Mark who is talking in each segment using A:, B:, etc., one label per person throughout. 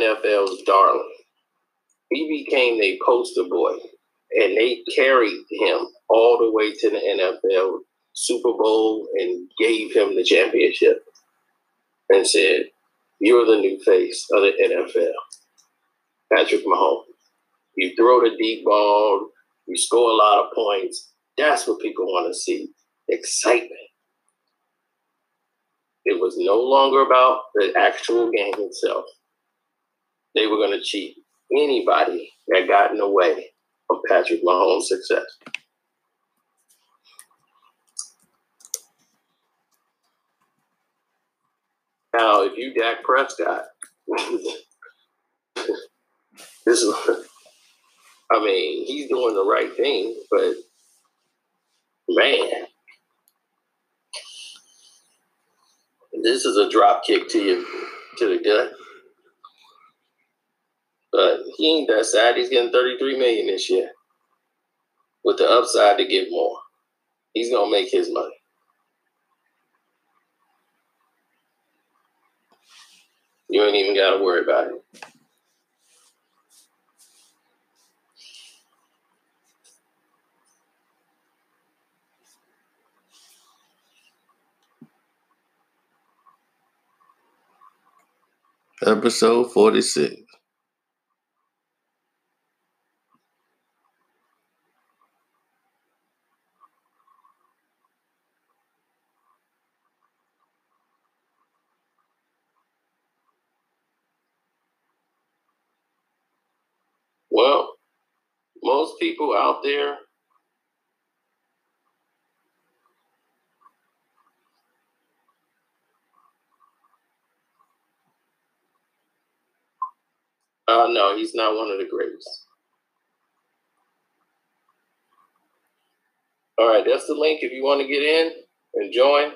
A: NFL's darling. He became a poster boy, and they carried him all the way to the NFL Super Bowl and gave him the championship and said, You're the new face of the NFL. Patrick Mahomes. You throw the deep ball, you score a lot of points. That's what people want to see excitement. It was no longer about the actual game itself. They were going to cheat anybody that got in the way of Patrick Mahomes' success. Now, if you Dak Prescott, this is, I mean, he's doing the right thing, but man, this is a drop kick to you to the gut. But he ain't that sad. He's getting 33 million this year. With the upside to get more. He's gonna make his money. You ain't even gotta worry about it.
B: Episode 46.
A: Well, most people out there Uh, no, he's not one of the greatest. All right, that's the link if you want to get in and join.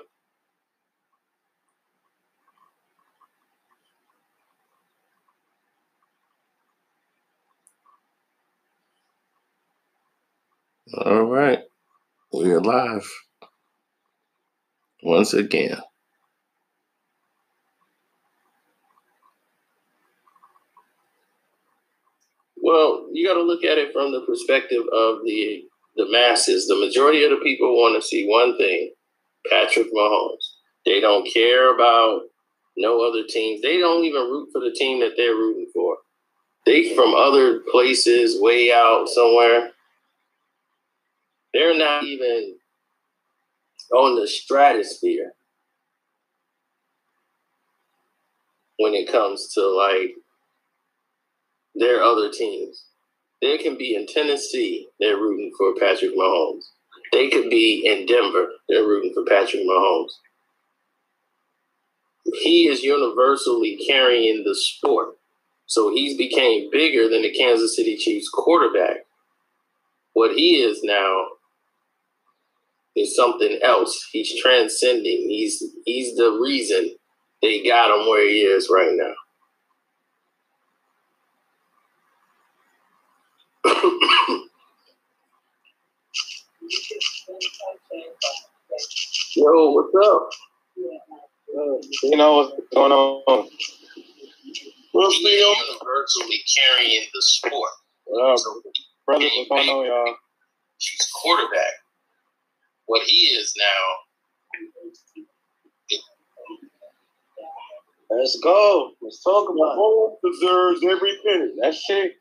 B: All right. We're live. Once again.
A: Well, you got to look at it from the perspective of the the masses. The majority of the people want to see one thing: Patrick Mahomes. They don't care about no other teams. They don't even root for the team that they're rooting for. They from other places, way out somewhere. They're not even on the stratosphere when it comes to like their other teams. They can be in Tennessee, they're rooting for Patrick Mahomes. They could be in Denver, they're rooting for Patrick Mahomes. He is universally carrying the sport. So he's became bigger than the Kansas City Chiefs quarterback. What he is now is something else. He's transcending. He's he's the reason they got him where he is right now. Yo, what's up?
C: You know what's going on?
A: Well, He's universally carrying the sport.
C: Uh, brother, what's going on, y'all?
A: He's quarterback. What he is now.
C: Let's go. Let's talk about
D: Mahomes deserves every penny.
C: that shit.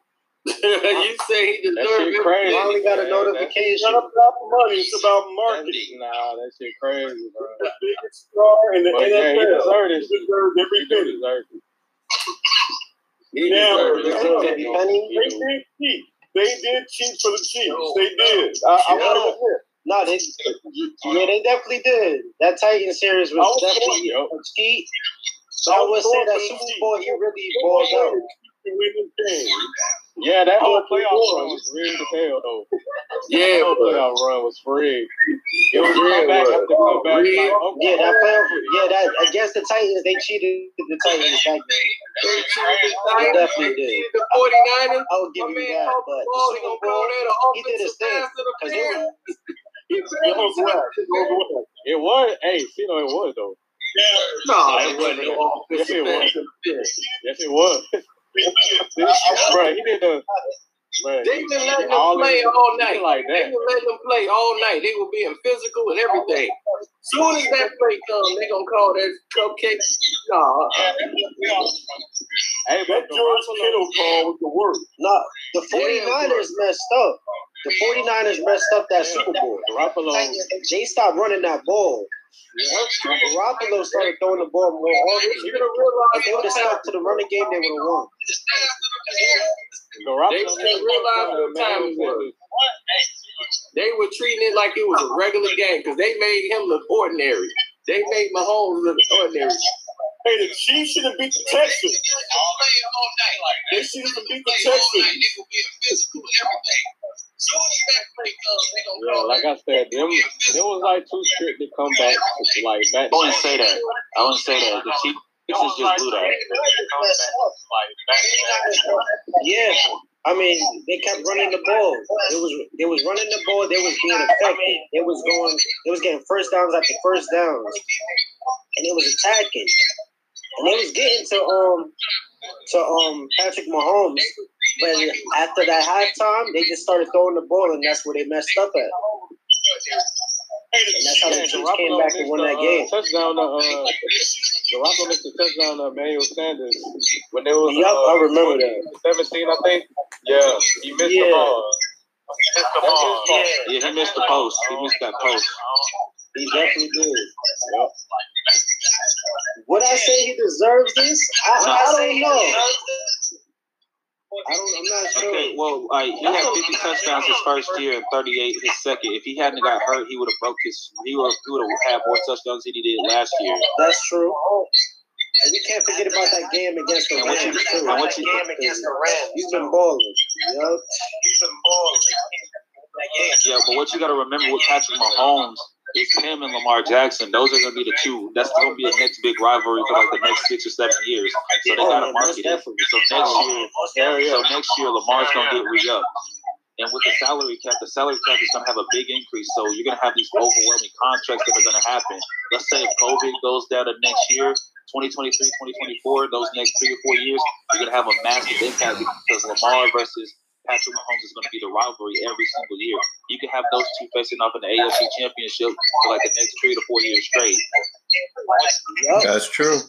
A: you say he
C: That
A: deserves
C: shit
A: it.
C: crazy.
D: Finally got a
C: man.
D: notification. It's not about money. It's about
C: shit-
D: marketing.
C: Nah, that shit crazy, bro.
D: The biggest star in the
C: But yeah, he
D: NFL.
C: deserved it.
D: He deserves every
C: He
D: penny.
C: deserve it.
A: He
D: Now,
A: deserves
C: He
A: it.
D: they they did cheat. They did cheat for the Chiefs.
A: No,
D: They
A: no.
D: did. I, I
A: Yeah.
D: want to admit.
E: No, they yeah, they definitely did. That Titan series was
D: I
E: definitely
C: Yep.
E: a cheat. So I would say that Super Bowl he really balled out.
D: To win this game.
C: Yeah, that whole
D: Oh,
C: playoff run was rigged as hell, though.
A: Yeah,
C: that whole playoff run was rigged. It was
A: Yeah,
C: come back
A: it
C: after come back.
A: Rigged.
C: Like, okay.
E: Yeah, that playoff. Yeah, that against the Titans, they cheated the Titans that game. They definitely did.
A: The 49ers.
E: I would give you that, but
A: the
E: the.
A: He
E: Super Bowl,
A: call that an
E: he did his thing.
A: pass
E: Cause it was,
D: It was whack. It was whack.
C: It was. Hey, you know it was though.
F: No, it wasn't
C: Yes, it was. Yes, it was. Bro, he did the. Bro,
F: They been letting them
C: all
F: play
C: in-
F: all night.
C: like that.
F: They been letting them play all night. They were being physical and everything. Soon as that play comes, they gonna call that cupcake. Nah,
C: uh-uh. Hey,
D: That George Kittle call was the worst.
E: No, the 49ers messed up. The 49ers messed up that Super Bowl.
C: Garoppolo.
E: They stopped running that ball. Garoppolo started throwing the ball more often.
F: you gonna realize
E: If they would have stuck to the running game, they would have won.
C: Garoppolo.
F: They didn't realize what time it was. they were treating it like it was a regular game because they made him look ordinary. They made Mahomes look ordinary.
D: Hey, the Chiefs should have beat the Texans. They should have beat the Texans.
C: Yeah, like I said, them it was like too strict to come back like back.
G: I wouldn't say that. I wouldn't say that. The Chiefs just blew that.
E: Yeah, I mean they kept running the ball. It was they was running the ball. They was being effective. They was going. They was getting first downs after first downs, and it was attacking. And they was getting to um to um Patrick Mahomes. But after that halftime, they just started throwing the ball, and that's where they messed up at. And that's how the
C: Yeah,
E: Chiefs came back and won that game.
C: Touchdown to uh, Garoppolo missed the touchdown to Emmanuel Sanders when they was.
E: Yup,
C: uh,
E: I remember that.
C: 17, I think. Yeah, he missed
E: Yeah.
C: the ball.
G: Missed the
C: ball.
G: Yeah, he missed the post. He missed that post.
E: He definitely did. Would I say he deserves this? I, I don't know. I don't. I'm not sure.
G: Okay, well, uh, he had 50 touchdowns his first year and 38 his second. If he hadn't got hurt, he would have broke his. He would he would have had more touchdowns than he did last year.
E: That's true. And we can't forget about that game against the
G: And what you-
E: Rams too.
G: and what you-
E: He's been balling.
G: Yeah, but what you got to remember with Patrick Mahomes is him and Lamar Jackson. Those are going to be the two. That's going to be the next big rivalry for like the next six or seven years. So they
E: Oh,
G: got to market
E: most
G: it. So next oh. year, so next year Lamar's going to get re up. And with the salary cap, the salary cap is going to have a big increase. So you're going to have these overwhelming contracts that are going to happen. Let's say if COVID goes down to next year, 2023, 2024, those next three or four years, you're going to have a massive impact because Lamar versus Patrick Mahomes is going to be the rivalry every single year. You can have those two facing off in the AFC Championship for like the next three to four years straight.
E: Yup.
A: That's true.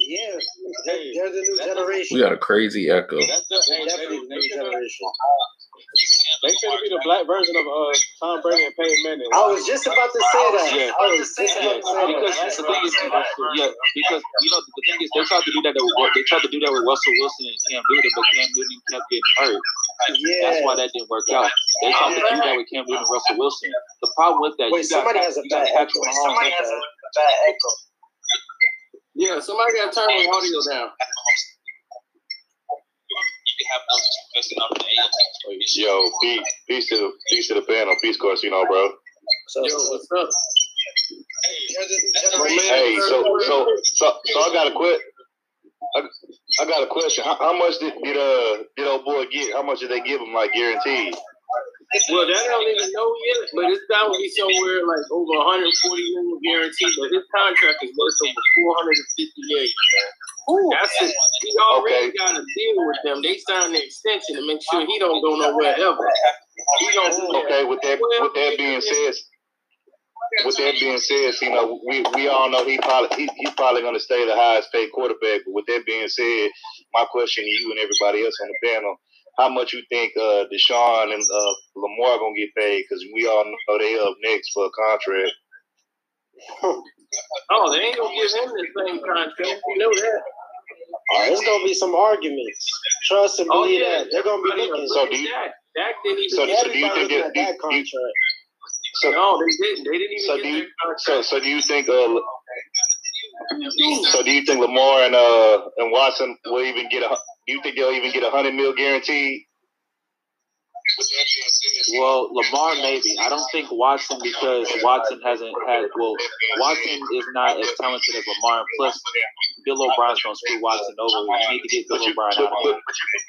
E: Yeah. They're, they're the new generation.
A: We got a crazy echo.
C: That's the, hey,
E: definitely the new
C: they,
E: generation.
C: They could be the black version of uh, Tom Brady and Peyton Manning.
E: I was just about to say that.
G: Yeah.
E: I was just
G: Yeah,
E: about to say
G: because
E: that.
G: the thing is, yeah, because you know the thing is, they tried to do that. With, they tried to do that with Russell Wilson and Cam Newton, but Cam Newton kept getting hurt.
E: Yeah.
G: That's why that didn't work out. They tried to do that with Cam Newton and Russell Wilson. The problem with that,
E: Wait,
G: you got,
E: somebody has a bad
G: Patrick
E: echo. Somebody has a bad echo.
F: Yeah, somebody got to turn the audio down.
H: Yo, peace, peace to the peace to the panel, peace course, you know, bro.
E: So,
F: Yo, what's up?
H: Hey, so so so so I got a quit. I, I got a question. How, how much did did uh did old boy get? How much did they give him, like guaranteed?
F: Well, that I don't even know yet, but it's got to be somewhere like over 140 million guaranteed. But his contract is worth over 458. That's it. He already
H: Okay.
F: got a deal with them. They signed the extension to make sure he don't go nowhere ever. He don't do that.
H: Okay, with that with that being said, with that being said, you know, we, we all know he probably he, he's probably going to stay the highest paid quarterback. But with that being said, my question to you and everybody else on the panel: How much you think uh, Deshaun and uh, Lamar going to get paid? Because we all know they up next for a contract.
F: Oh, they ain't gonna give him the same contract. You know that.
E: Oh, there's gonna be some arguments. Trust and
F: Oh,
E: believe
F: yeah.
E: that. They're gonna be looking.
H: So do you-
F: Dak, Dak didn't even.
H: So,
F: get
H: so do you think that?
E: that
H: Do you,
E: contract.
H: so,
F: No, they didn't. They didn't even
H: So
F: get
H: do you-
F: their contract.
H: so, so do you think? Uh, so do you think Lamar and uh and Watson will even get a? Do you think they'll even get a hundred mil guaranteed? with that being said,
G: Well, Lamar maybe. I don't think Watson because Watson hasn't had. Well, Watson is not as talented as Lamar. Plus, Bill O'Brien's gonna screw Watson over. You need to get Bill O'Brien out of
H: but,
G: here.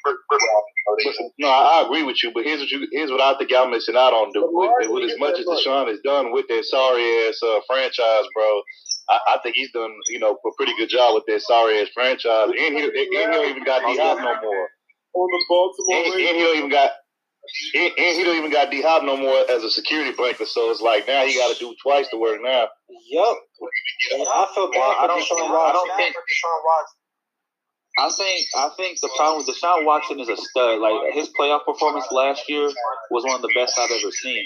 H: but, but, but, no, I, agree with you. But here's what you here's what I think y'all missing out on. With, with as much as Deshaun has done with that sorry ass uh, franchise, bro. I, I think he's done you know a pretty good job with that sorry ass franchise. And he, and he don't even got D Hop no more.
D: On the Baltimore
H: And, and he don't even got. And, and he don't even got D Hop no more as a security blanket, so it's like now he got to do twice the work now.
E: Yup. I feel bad
G: Well,
E: for
G: I don't-
E: Deshaun
G: I
E: Watson.
G: Don't think- I think I think the problem with Deshaun Watson is a stud. Like his playoff performance last year was one of the best I've ever seen.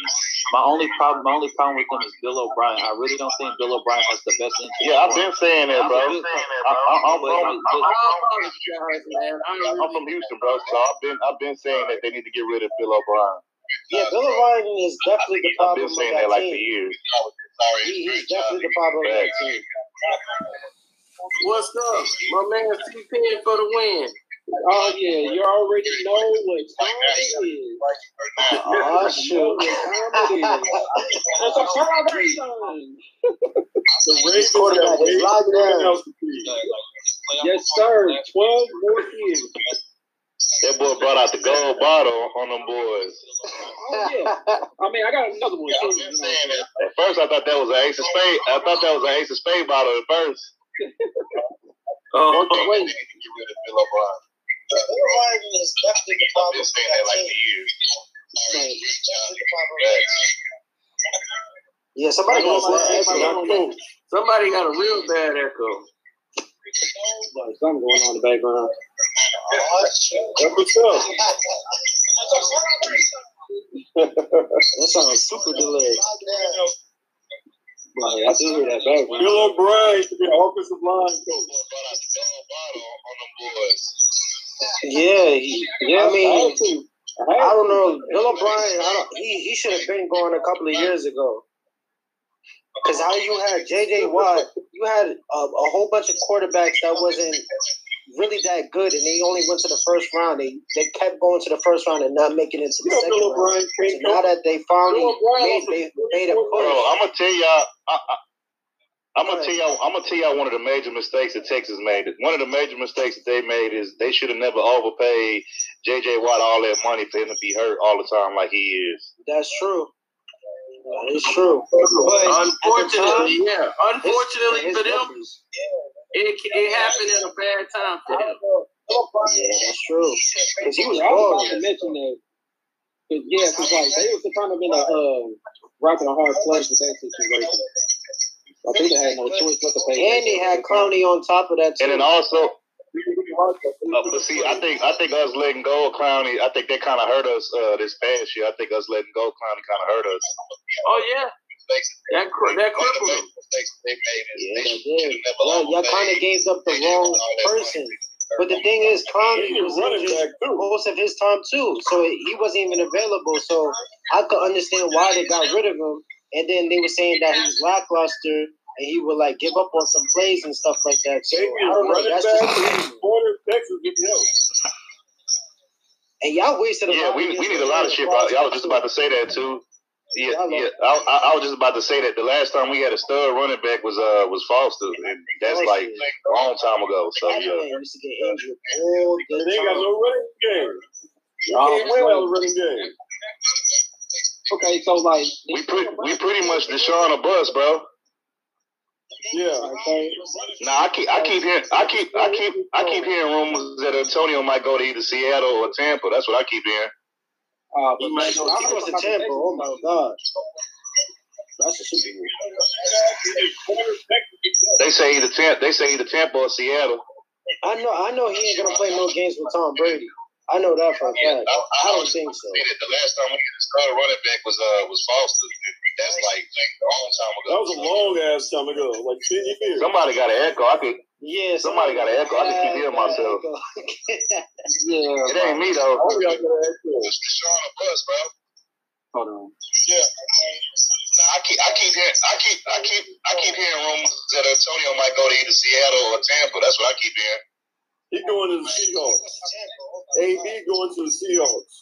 G: My only problem, my only problem with him is Bill O'Brien. I really don't think Bill O'Brien has the best interest.
H: Yeah, I've been saying that, bro.
G: I'm
H: I, I, I'm, from,
F: I
G: just-
F: apologize, man. I
H: I'm from Houston, bro. So I've been I've been saying that they need to get rid of Bill O'Brien.
E: Yeah, Bill O'Brien is definitely the problem.
H: I've
E: problem
H: been saying
E: that
H: that like for
E: team.
H: years.
E: He, he's definitely the problem of that team.
F: What's up? My man C Pen for the win.
I: Oh yeah, you already know what time it is.
E: Oh shoot.
I: It's a celebration.
D: The Ravens
E: quarterback is locked
D: something
E: down.
D: else to do.
I: Yes, sir. Twelve more years.
H: That boy brought out the gold bottle on them boys.
I: Oh yeah. I mean, I got another one too. You know,
H: At first, I thought that was an ace of spade. I thought that was an ace of spade bottle at first.
F: Oh,
E: Wait,
H: Get rid of Bill O'Brien.
E: Bill O'Brien is definitely the
H: I've been
E: of
H: saying
E: that
H: that like for years.
E: Man, he's definitely the problem of that team. Yeah, somebody
I: I know
E: got
I: my-
E: that.
I: my-
D: Not
F: somebody got a real bad echo.
I: like something going on in the background.
D: That's what's up.
E: That sounds super delayed.
I: Like, I do hear that background.
D: Bill O'Brien should be an offensive line coach.
H: Brought out the gold bottle on them boys.
E: Yeah, he,
I: Yeah,
E: I mean,
I: I. I,
E: I don't know. Bill O'Brien, I don't, he, he should have been going a couple of years ago. Because how you had J.J. Watt, you had a, a whole bunch of quarterbacks that wasn't really that good, and they only went to the first round. They they kept going to the first round and not making it to the
D: know
E: second
D: Bill
E: round. So now that they finally
D: Bill
E: made,
D: was a
E: they made a
H: Bro. I'm gonna tell y'all. I, I, I'm gonna tell y'all. I'm gonna tell y'all one of the major mistakes that Texas made. One of the major mistakes that they made is they should have never overpaid J.J. Watt all that money for him to be hurt all the time like he is.
E: That's true. That is true. But
F: Unfortunately, yeah.
E: at the time,
F: Unfortunately
E: his-
F: for
E: his
F: them,
E: numbers-
F: it, it happened at a bad time for him.
E: Yeah, that's true. Because he was
I: Yeah, I was about to mention that. Cause, yeah, because like they was kind of in a uh, rock and a hard place with that situation. I think they had no choice but to pay.
E: And they had Clowney on top of that, too.
H: And then also, uh, but see, I think I think us letting go of Clowney, I think that kind of hurt us uh, this past year. I think us letting go of Clowney kind of hurt us.
F: Oh yeah, that cri- that crippled him.
E: Yeah, they did. Y'all, y'all kind of gave up the wrong person. But the thing is, Clowney
D: He
E: was
D: was
E: injured most of his time too, so he wasn't even available. So I could understand why they got rid of him. And then they were saying that he was lackluster and he would like give up on some plays and stuff like that. So
D: They
E: I don't know. That's just the reason.
D: Corner Texas.
E: And y'all wasted a
H: Yeah,
E: lot.
H: we, we need a lot of shit.
E: Ross
H: Bro. I was just about to say that too. Yeah,
E: I
H: yeah. I, I, I was just about to say that the last time we had a stud running back was uh was Foster, and that's like a long time ago. So yeah.
E: man used to get injured all the
D: They got no running game. You can't win without a running game.
I: Okay, so like
H: We pretty we pretty much Deshaun a bus, bro.
D: Yeah.
I: Okay.
H: Nah, I keep I keep hearing I keep I keep I keep hearing rumors that Antonio might go to either Seattle or Tampa. That's what I keep hearing.
I: Uh,
F: He
I: but
F: might go-
E: He was the Tampa. Oh my god, that's a Super Bowl.
H: They say either Tampa they say either Tampa or Seattle.
E: I know. I know he ain't gonna play no games with Tom Brady. I know that for a fact. I don't think so.
H: The last time we had a stud running back was uh was Foster. That's like a long time ago.
D: That was a long ass time ago, like ten years.
H: Somebody got an echo. I could.
E: Yeah,
H: Somebody got an echo. I just keep hearing myself.
I: yeah.
H: It ain't me though.
D: All y'all gotta ask.
H: It's Deshaun a bus, bro.
I: Hold on.
H: Yeah. Nah, I keep, I keep hearing, I keep, I keep, I keep hearing rumors that Antonio might go to either Seattle or Tampa. That's what I keep hearing.
D: He going to the Seahawks. AB going to the Seahawks.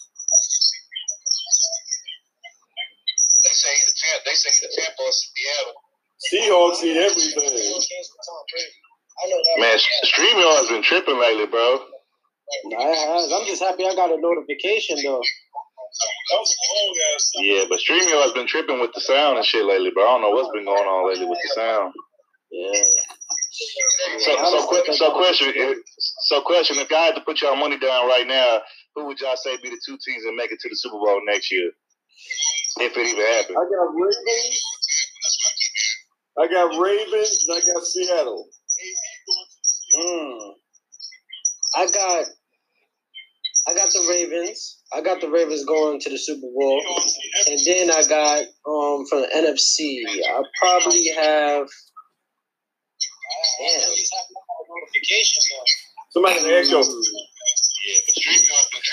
H: Tampa. They say either Tampa or Seattle.
D: Seahawks need everything.
H: Man, StreamYard's been tripping lately, bro.
E: Nah, has. I'm just happy I got a notification though.
D: That was a long ass.
H: Yeah, but StreamYard's been tripping with the sound and shit lately, bro. I don't know what's been going on lately with the sound.
E: Yeah.
H: So, so, que- so question, so question. If I had to put y'all money down right now, who would y'all say be the two teams that make it to the Super Bowl next year, if it even happens?
D: I got Ravens. I got Ravens and I got Seattle.
E: Mm. I got I got the Ravens. I got the Ravens going to the Super Bowl. And then I got um from the NFC. I probably have damn.
D: Somebody can echo.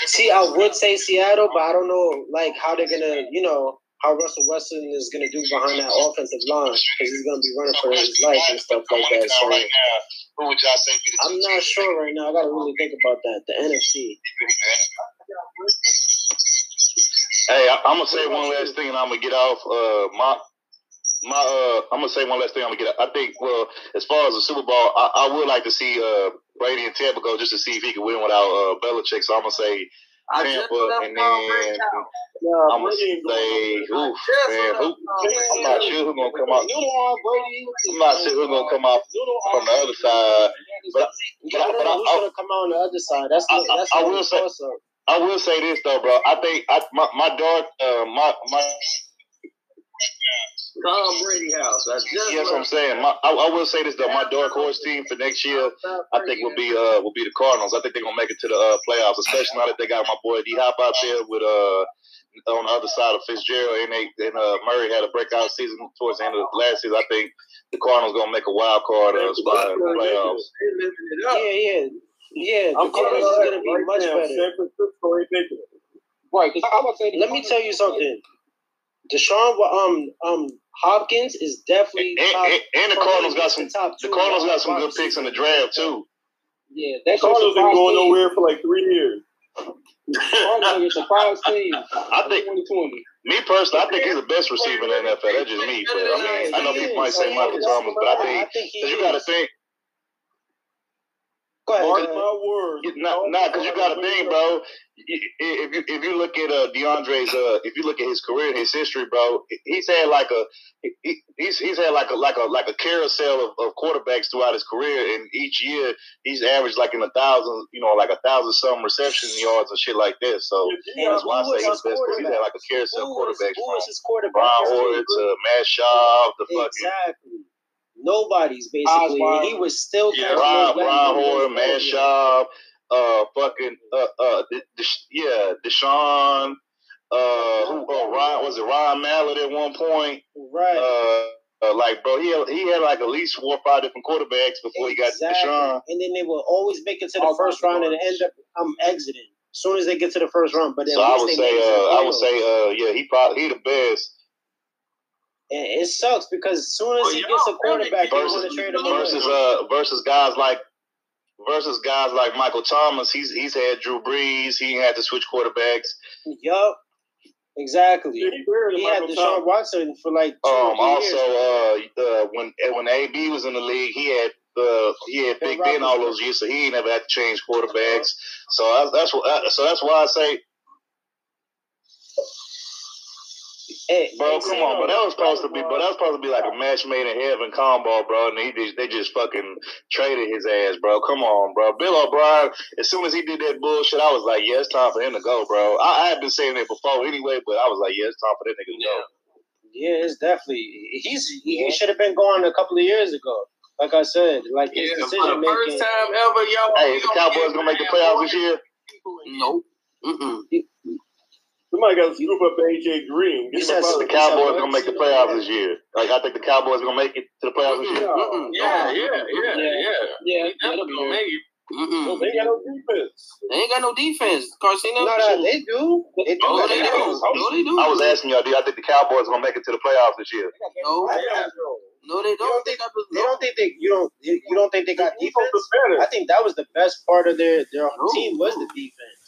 E: See, I would say Seattle, but I don't know like how they're gonna, you know, how Russell Wilson is gonna do behind that offensive line because he's gonna be running for his life and stuff like that. So
H: right now, who would y'all say
E: I'm not sure right now. I gotta really think about that. The NFC.
H: Hey, I, I'm gonna say one last thing, and I'm gonna get off. Uh, my my uh, I'm gonna say one last thing. I'm gonna get. Out. I think well, as far as the Super Bowl, I, I would like to see uh Brady and Tampa go just to see if he can win without uh Belichick. So I'm gonna say Tampa, and
F: Tom
H: then
F: Brady
H: I'm gonna say oof, man, who? I'm not sure who's gonna come out.
I: Noodle arm Brady.
H: I'm not sure who's gonna come out from the other side. But
E: Yeah, I don't know who's gonna come out on the other side. That's
H: I-
E: that's
H: I
E: the
H: will say- I will say this though, bro. I think I, my my dark uh my my
F: Tom Brady house. I just
H: yes, I'm saying. My, I, I will say this though. My dark horse team for next year, I think will be uh will be the Cardinals. I think they're gonna make it to the uh, playoffs, especially now that they got my boy D Hop out there with uh on the other side of Fitzgerald and they and uh Murray had a breakout season towards the end of the last season. I think the Cardinals gonna make a wild card uh, spot in the playoffs.
F: They lifting it up.
E: Yeah, yeah, yeah.
D: I'm
E: The Cardinals is gonna be
D: right
E: much
D: now.
E: better.
D: San Francisco ain't.
I: Right, because I'm gonna say.
E: Let me tell you something. Deshaun um um Hopkins is definitely
H: And,
E: top.
H: and, and the Cardinals got some
E: top
H: the Cardinals got some good picks in the draft too.
I: Yeah,
D: The
I: that's a
D: Cardinals ain't
I: surprise
D: going nowhere for like three years.
I: Oh, Cardinals are a surprise team.
H: I think
I: 2020.
H: me personally, I think he's the best receiver in the NFL. That's just me. But I mean, I know people might say Michael Thomas, but I think
E: think
H: you got to think,
E: Go ahead,
D: Mark my words.
H: not not because you got to think, bro. If you if you look at uh, DeAndre's uh if you look at his career and his history, bro, he's had like a he, he's he's had like a like a like a carousel of, of quarterbacks throughout his career, and each year he's averaged like in a thousand, you know, like a thousand some reception yards and shit like that. So that's why I say he's best. 'cause He's had like a carousel
E: Who
H: of quarterbacks
E: who was his quarterback?
H: Brian? Hoyer to Matt Schaub, the fucking
E: Exactly. Nobody's basically.
I: Osborne.
E: He was still
D: Yeah,
E: catching
H: Brian,
E: those
H: Brian
E: guys.
H: Hoyer, Matt Schaub, uh, fucking, uh, uh, De- De- yeah, Deshaun, uh, who, uh, Ryan, was it Ryan Mallett at one point?
E: Right.
H: Uh, uh, like, bro, he had, he had like at least four or five different quarterbacks before he got to Deshaun.
E: And then they will always make it to the
I: All
E: first round and end up um exiting as soon as they get to the first round. But at
H: So I would say,
E: make it to the
H: uh, I would say, uh, yeah, he probably he the best
E: And it sucks because as soon as
F: Well,
E: he gets a
F: really
E: quarterback, they
F: versus-
E: want to trade him
H: versus
E: away.
H: uh versus guys like versus guys like Michael Thomas. He's he's had Drew Brees. He had to switch quarterbacks.
E: Yup. Exactly.
D: Yeah, he
E: He had
D: Michael
E: Deshaun
D: Thomas.
E: Watson for like two
H: Um,
E: or
H: also,
E: years.
H: uh, uh, when when AB was in the league, he had uh, he had
E: Ben
H: Big Ben all those years, so he ain't never had to change quarterbacks. So I, that's what. uh, So that's why I say,
E: Hey,
H: bro, come on, but that was supposed to be,
E: bro.
H: but that was supposed to be like a match made in heaven combo, bro. And he just they just fucking traded his ass, bro. Come on, bro. Bill O'Brien. As soon as he did that bullshit, I was like, yeah, it's time for him to go, bro. I, I had been saying it before anyway, but I was like, yeah, it's time for that nigga to go.
E: Yeah, it's definitely he's he should have been gone a couple of years ago. Like I said, like his
F: Yeah, for
E: decision
F: the first time ever, y'all.
H: Hey, is the Cowboys gonna make the playoffs this year?
F: Nope. Mm-mm.
D: Somebody got to scoop up AJ Green.
E: He
D: Get
E: said
D: him up
H: The
D: out of here.
H: Cowboys gonna make the playoffs this year. Like I think the Cowboys gonna make it to the playoffs this year.
F: Yeah, yeah, yeah, yeah.
I: Yeah,
F: They definitely gonna make it. Mm-mm.
D: They ain't got no defense.
F: They ain't got no defense, Carcino.
E: No, no, they do. They do.
F: Oh, they
E: They
F: do.
E: do.
F: No, they do.
H: I was asking y'all, do y'all think the Cowboys are gonna make it to the playoffs this year?
F: No, no, they
E: You
F: don't.
E: don't think they don't think they you don't you you don't think they got
D: The Eagles
E: defense?
D: are better.
E: I think that was the best part of their their
F: No.
E: team was the defense.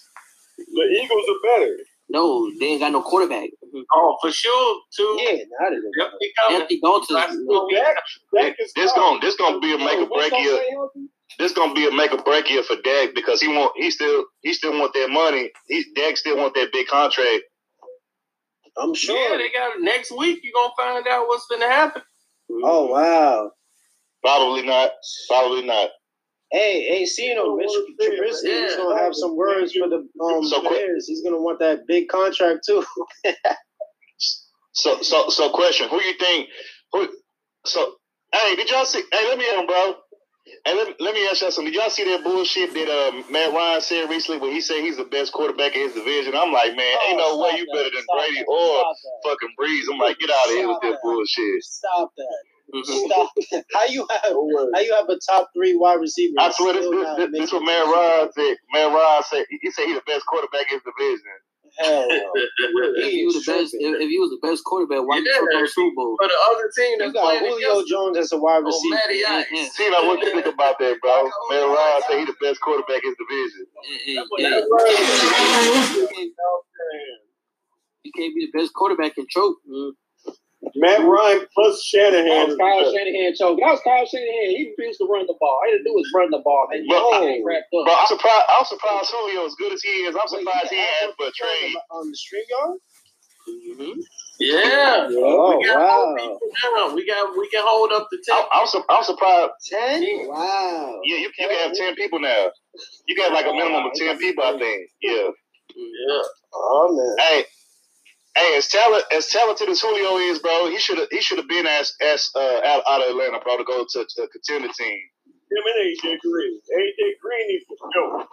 D: The Eagles are better.
F: No, they ain't got no quarterback. Mm-hmm. Oh, for sure, too.
E: Yeah, now they
F: Yep, he coming.
J: Anthony Dalton.
F: Last
J: is-
F: week.
D: Dak, Dak is
H: This gonna this gonna be a make or break
D: What's
H: year.
D: gonna stay healthy?
H: This gonna be a make or break year for Dak because he want he still he still want that money. He Dak still want that big contract.
E: I'm sure.
F: Yeah, they got next week. You're gonna find out what's gonna happen.
E: oh wow.
H: Probably not. Probably not.
E: Hey, hey, see, know, Mitch Trubisky
F: Yeah.
E: is gonna have some words for the um
H: So
E: players. He's gonna want that big contract too.
H: So so so question: Who you think? Who? So hey, did y'all see? Hey, let me ask, bro. Hey, let, let me ask y'all something. Did y'all see that bullshit that uh, Matt Ryan said recently when he said he's the best quarterback in his division? I'm like, man, ain't no way you better than Brady or fucking Brees. I'm like, get out of here with that bullshit.
E: Stop that.
F: Mhm.
E: Stop. How you have how you have a top three wide receiver?
H: I swear this,
E: still
H: this, this, this what
E: to
H: Matt
E: the
H: Ryan said. Matt Ryan said he said he's the best quarterback in his division.
E: Hell no.
J: If you was the best, if, if you was the best quarterback, why you
F: Yeah.
J: took on Super Bowl?
F: For the other team
E: You
F: that's
E: got
F: playing
E: Julio
F: against
E: Jones as a wide
F: oh,
E: receiver.
F: Matty
J: Yeah,
H: See, like, what you think about that, bro? Matt Ryan said he's the best quarterback in his division.
J: Hey, hey, hey, you can't be the best quarterback and choke. man.
D: Matt Ryan plus Shanahan.
I: That was Kyle
D: the best.
I: Shanahan choke. That was Kyle Shanahan. He refused to run the ball. All he had to do was run the ball. And
H: But-
I: yo, he.
H: But I'm surprised. I'm surprised Julio, as good as he is, I'm
E: Wait,
H: surprised he
E: you
H: ain't
E: can
H: asked for a trade.
E: On the StreamYard? Mm-hmm.
F: Yeah.
E: Oh
F: we got
E: wow.
F: more people now. We got we can hold up the
H: I'm,
F: ten.
H: I'm, su- I'm surprised.
E: Ten? Wow.
H: Yeah, you, you can have ten people now. You can have like a minimum of ten people, I think. Yeah.
F: Yeah.
E: Oh man.
H: Hey, hey, as talent as talented as Julio is, bro, he should have he should have been as asked uh, out, out of Atlanta, bro, to go to, to a contender team.
D: Him and AJ Green. AJ Green needs to go.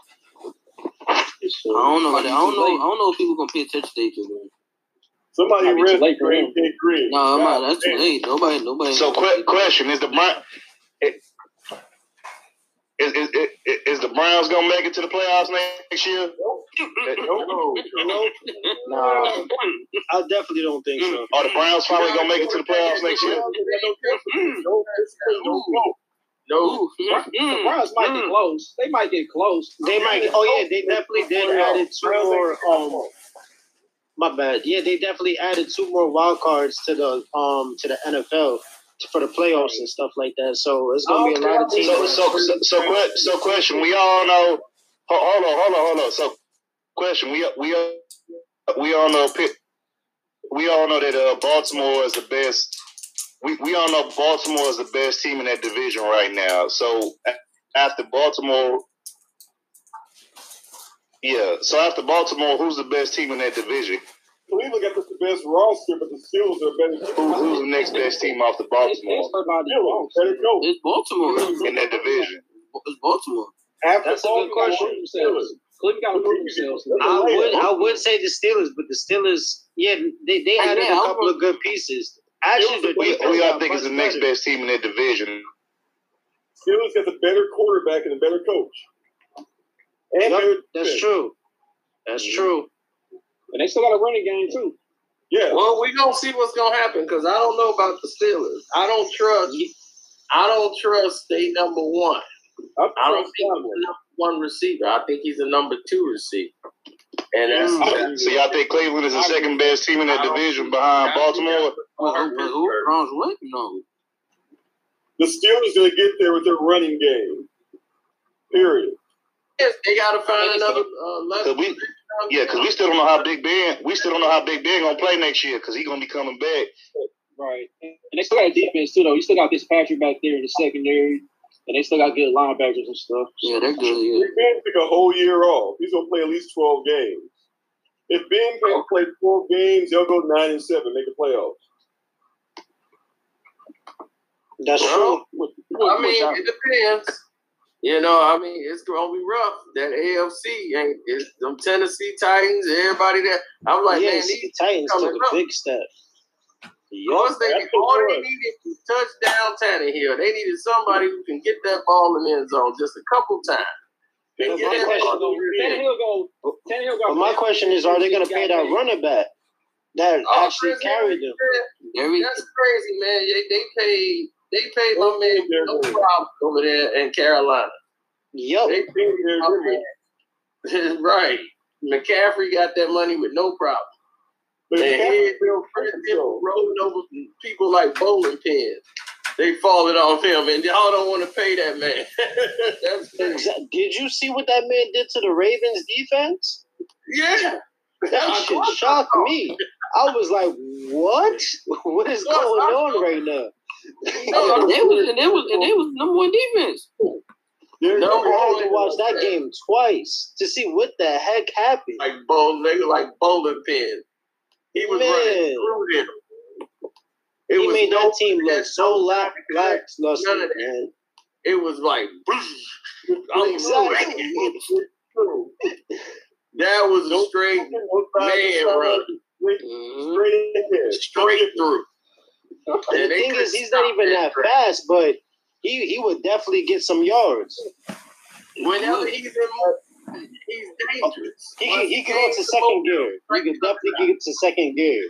J: I don't know. I don't know. I don't know if people gonna pay attention to each other.
D: Somebody
I: Might be too
D: rest
I: late for.
D: AJ Green.
J: No, I'm not. That's too late. Nobody, nobody.
H: So, que- question is the Brown. Is, is, is, is the Browns gonna make it to the playoffs next year?
D: No, no.
E: No, I definitely don't think so.
H: Are the Browns finally gonna make it to the playoffs next year?
D: No.
I: The Browns might get close. They might get close.
E: They might. Oh yeah, they definitely did added two more. Um, my bad. Yeah, they definitely added two more wild cards to the um to the NFL for the playoffs and stuff like that. So it's gonna be a lot of teams.
H: So, so, so, so, so, question. We all know. Hold on, hold on, hold on. So, question. We we we all know. We all know that uh, Baltimore is the best. We we all know Baltimore is the best team in that division right now. So after Baltimore, yeah. So after Baltimore, who's the best team in that division?
D: Cleveland got the best roster, but the Steelers are better.
H: Who, who's the next best team off the Baltimore
I: it's everybody
D: Steelers, better go.
J: It's Baltimore.
H: in that division?
J: It's Baltimore.
D: After
E: That's a good question.
D: Steelers.
I: Cleveland got to prove themselves.
E: I would I would say the Steelers, but the Steelers, yeah, they, they added
J: Yeah,
E: a
J: I
E: couple of good pieces. Actually, the
H: we, we all think it's the next
E: better.
H: best team in that division.
D: Steelers got the better quarterback and the better coach. And
E: Yep,
D: better
E: that's true. That's mm-hmm. true.
I: And they still got a running game, too.
D: Yeah.
F: Well, we gonna see what's gonna happen because I don't know about the Steelers. I don't trust. I don't trust they number one.
D: I'm
F: I don't
D: trust
F: think he's
D: Cowboys.
F: the number one receiver. I think he's a number two receiver. And that's
E: Mm.
H: So y'all think Cleveland is the second best team in that division behind Baltimore?
J: Who, who, who, Browns what? No.
D: The Steelers gonna get there with their running game. Period.
F: Yes, they gotta find another uh, left.
H: We, yeah, because we still don't know how Big Ben. We still don't know how Big Ben gonna play next year because he's gonna be coming back.
I: Right. And they still got a defense, too, though. You still got this Fitzpatrick back there in the secondary. And they still got good linebackers and stuff.
J: Yeah, they're good. Yeah.
D: If Ben took a whole year off, he's gonna play at least twelve games. If Ben can play twelve games, they'll go nine and seven, make the playoffs.
E: That's
F: Well,
E: true.
F: I mean, it depends. You know, I mean, it's gonna be rough. That AFC ain't it's them Tennessee Titans, everybody there. I'm like, man,
E: yes,
F: these
E: the Titans took
F: coming
E: a
F: up.
E: big step.
F: Once they
D: that's
F: all
D: the
F: they
D: word.
F: needed was touchdown Tannehill. They needed somebody who can get that ball in the end zone just a couple times.
E: But my question-
F: ball.
I: Tannehill go. Tannehill go.
E: My question is, are they going to pay that running back that
F: Oh,
E: actually carried them?
F: That's crazy, man. They, they paid they paid my man no problem over there in Carolina.
E: Yup.
F: They paid my man. right. McCaffrey got that money with no problem.
D: But
F: And
D: Cap
F: he-
D: built
F: Chris
D: Chris
F: Hill
D: though.
F: rolling over people like bowling pins. They falling off him, and y'all don't want to pay that man. That's
E: Did you see what that man did to the Ravens defense?
F: yeah.
E: That shit shocked me. I was like, "What? What is going on right now?"
J: And they was and they was and they was number one defense.
D: Derrick
F: No,
D: Henry
E: I had to watch that game twice to see what the heck happened.
F: Like bowl, they were like bowling pins. He was
E: Man.
F: running through them. It
E: He made
F: no
E: that team look so
F: no
E: lack
F: None of
E: lackluster, man.
F: It was like, I'm
E: Exactly.
F: That was a straight man run.
D: Straight ahead.
F: straight through.
E: The thing is, he's not even that
F: track.
E: fast, but he he would definitely get some yards.
F: Whenever he's in, he's dangerous.
E: He
F: Once
E: can, he can
F: gains
E: go to second gear. He can definitely get to second gear.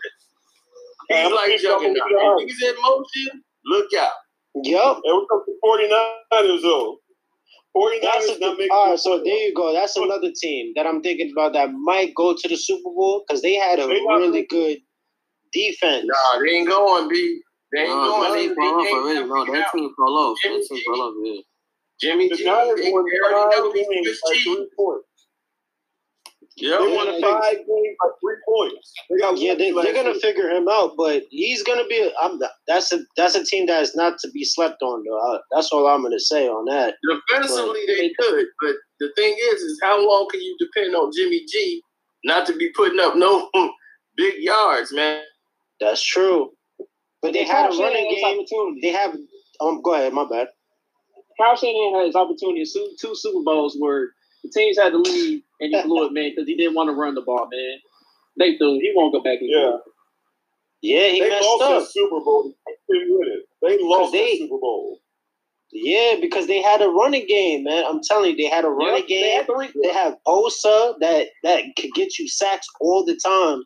F: He's like
D: He's
F: juggernaut.
D: double
F: If he's in motion, look out.
E: Yup.
D: And we come to 49ers though. 49ers
E: That's
D: not making
E: all right, so there you go. That's another team that I'm thinking about that might go to the Super Bowl because they had a
D: They
E: really good defense.
F: Nah, they ain't going, B. They ain't
J: No,
F: going.
J: that
F: They,
J: team
F: they,
J: fall off
F: they,
J: already. No,
F: figured
J: that
F: out
J: team fall off. That
F: Jimmy
J: team
F: G.
J: fall off. Yeah.
F: Jimmy
D: The
F: G.
D: Niners
F: They
D: won
F: already know
D: five
F: he's
D: games by
F: Swiss cheese.
D: three points.
F: Yep.
D: They won five games by three points. They got
E: Yeah, they,
D: lucky
E: they're gonna figure him out, but he's gonna be. A, I'm. That's a that's a team that is not to be slept on, though. I, that's all I'm gonna say on that.
F: Defensively, they could, but the thing is, is how long can you depend on Jimmy G not to be putting up no big yards, man?
E: That's true. But they had a running game.
I: Opportunity.
E: They have. Um, go ahead. My bad.
I: Kyle Shanahan had his opportunity in two, two Super Bowls where the teams had to leave and he blew it, man, because he didn't want to run the ball, man. They threw. He won't go back and
D: Yeah.
E: Yeah, he
D: They
E: messed
D: lost
E: up.
D: that Super Bowl. They couldn't win it. They lost
E: They-
D: that Super Bowl.
E: Yeah, because they had a running game, man. I'm telling you, they had a running
I: Yep, they
E: game.
I: had three.
E: They have Osa that that could get you sacks all the time,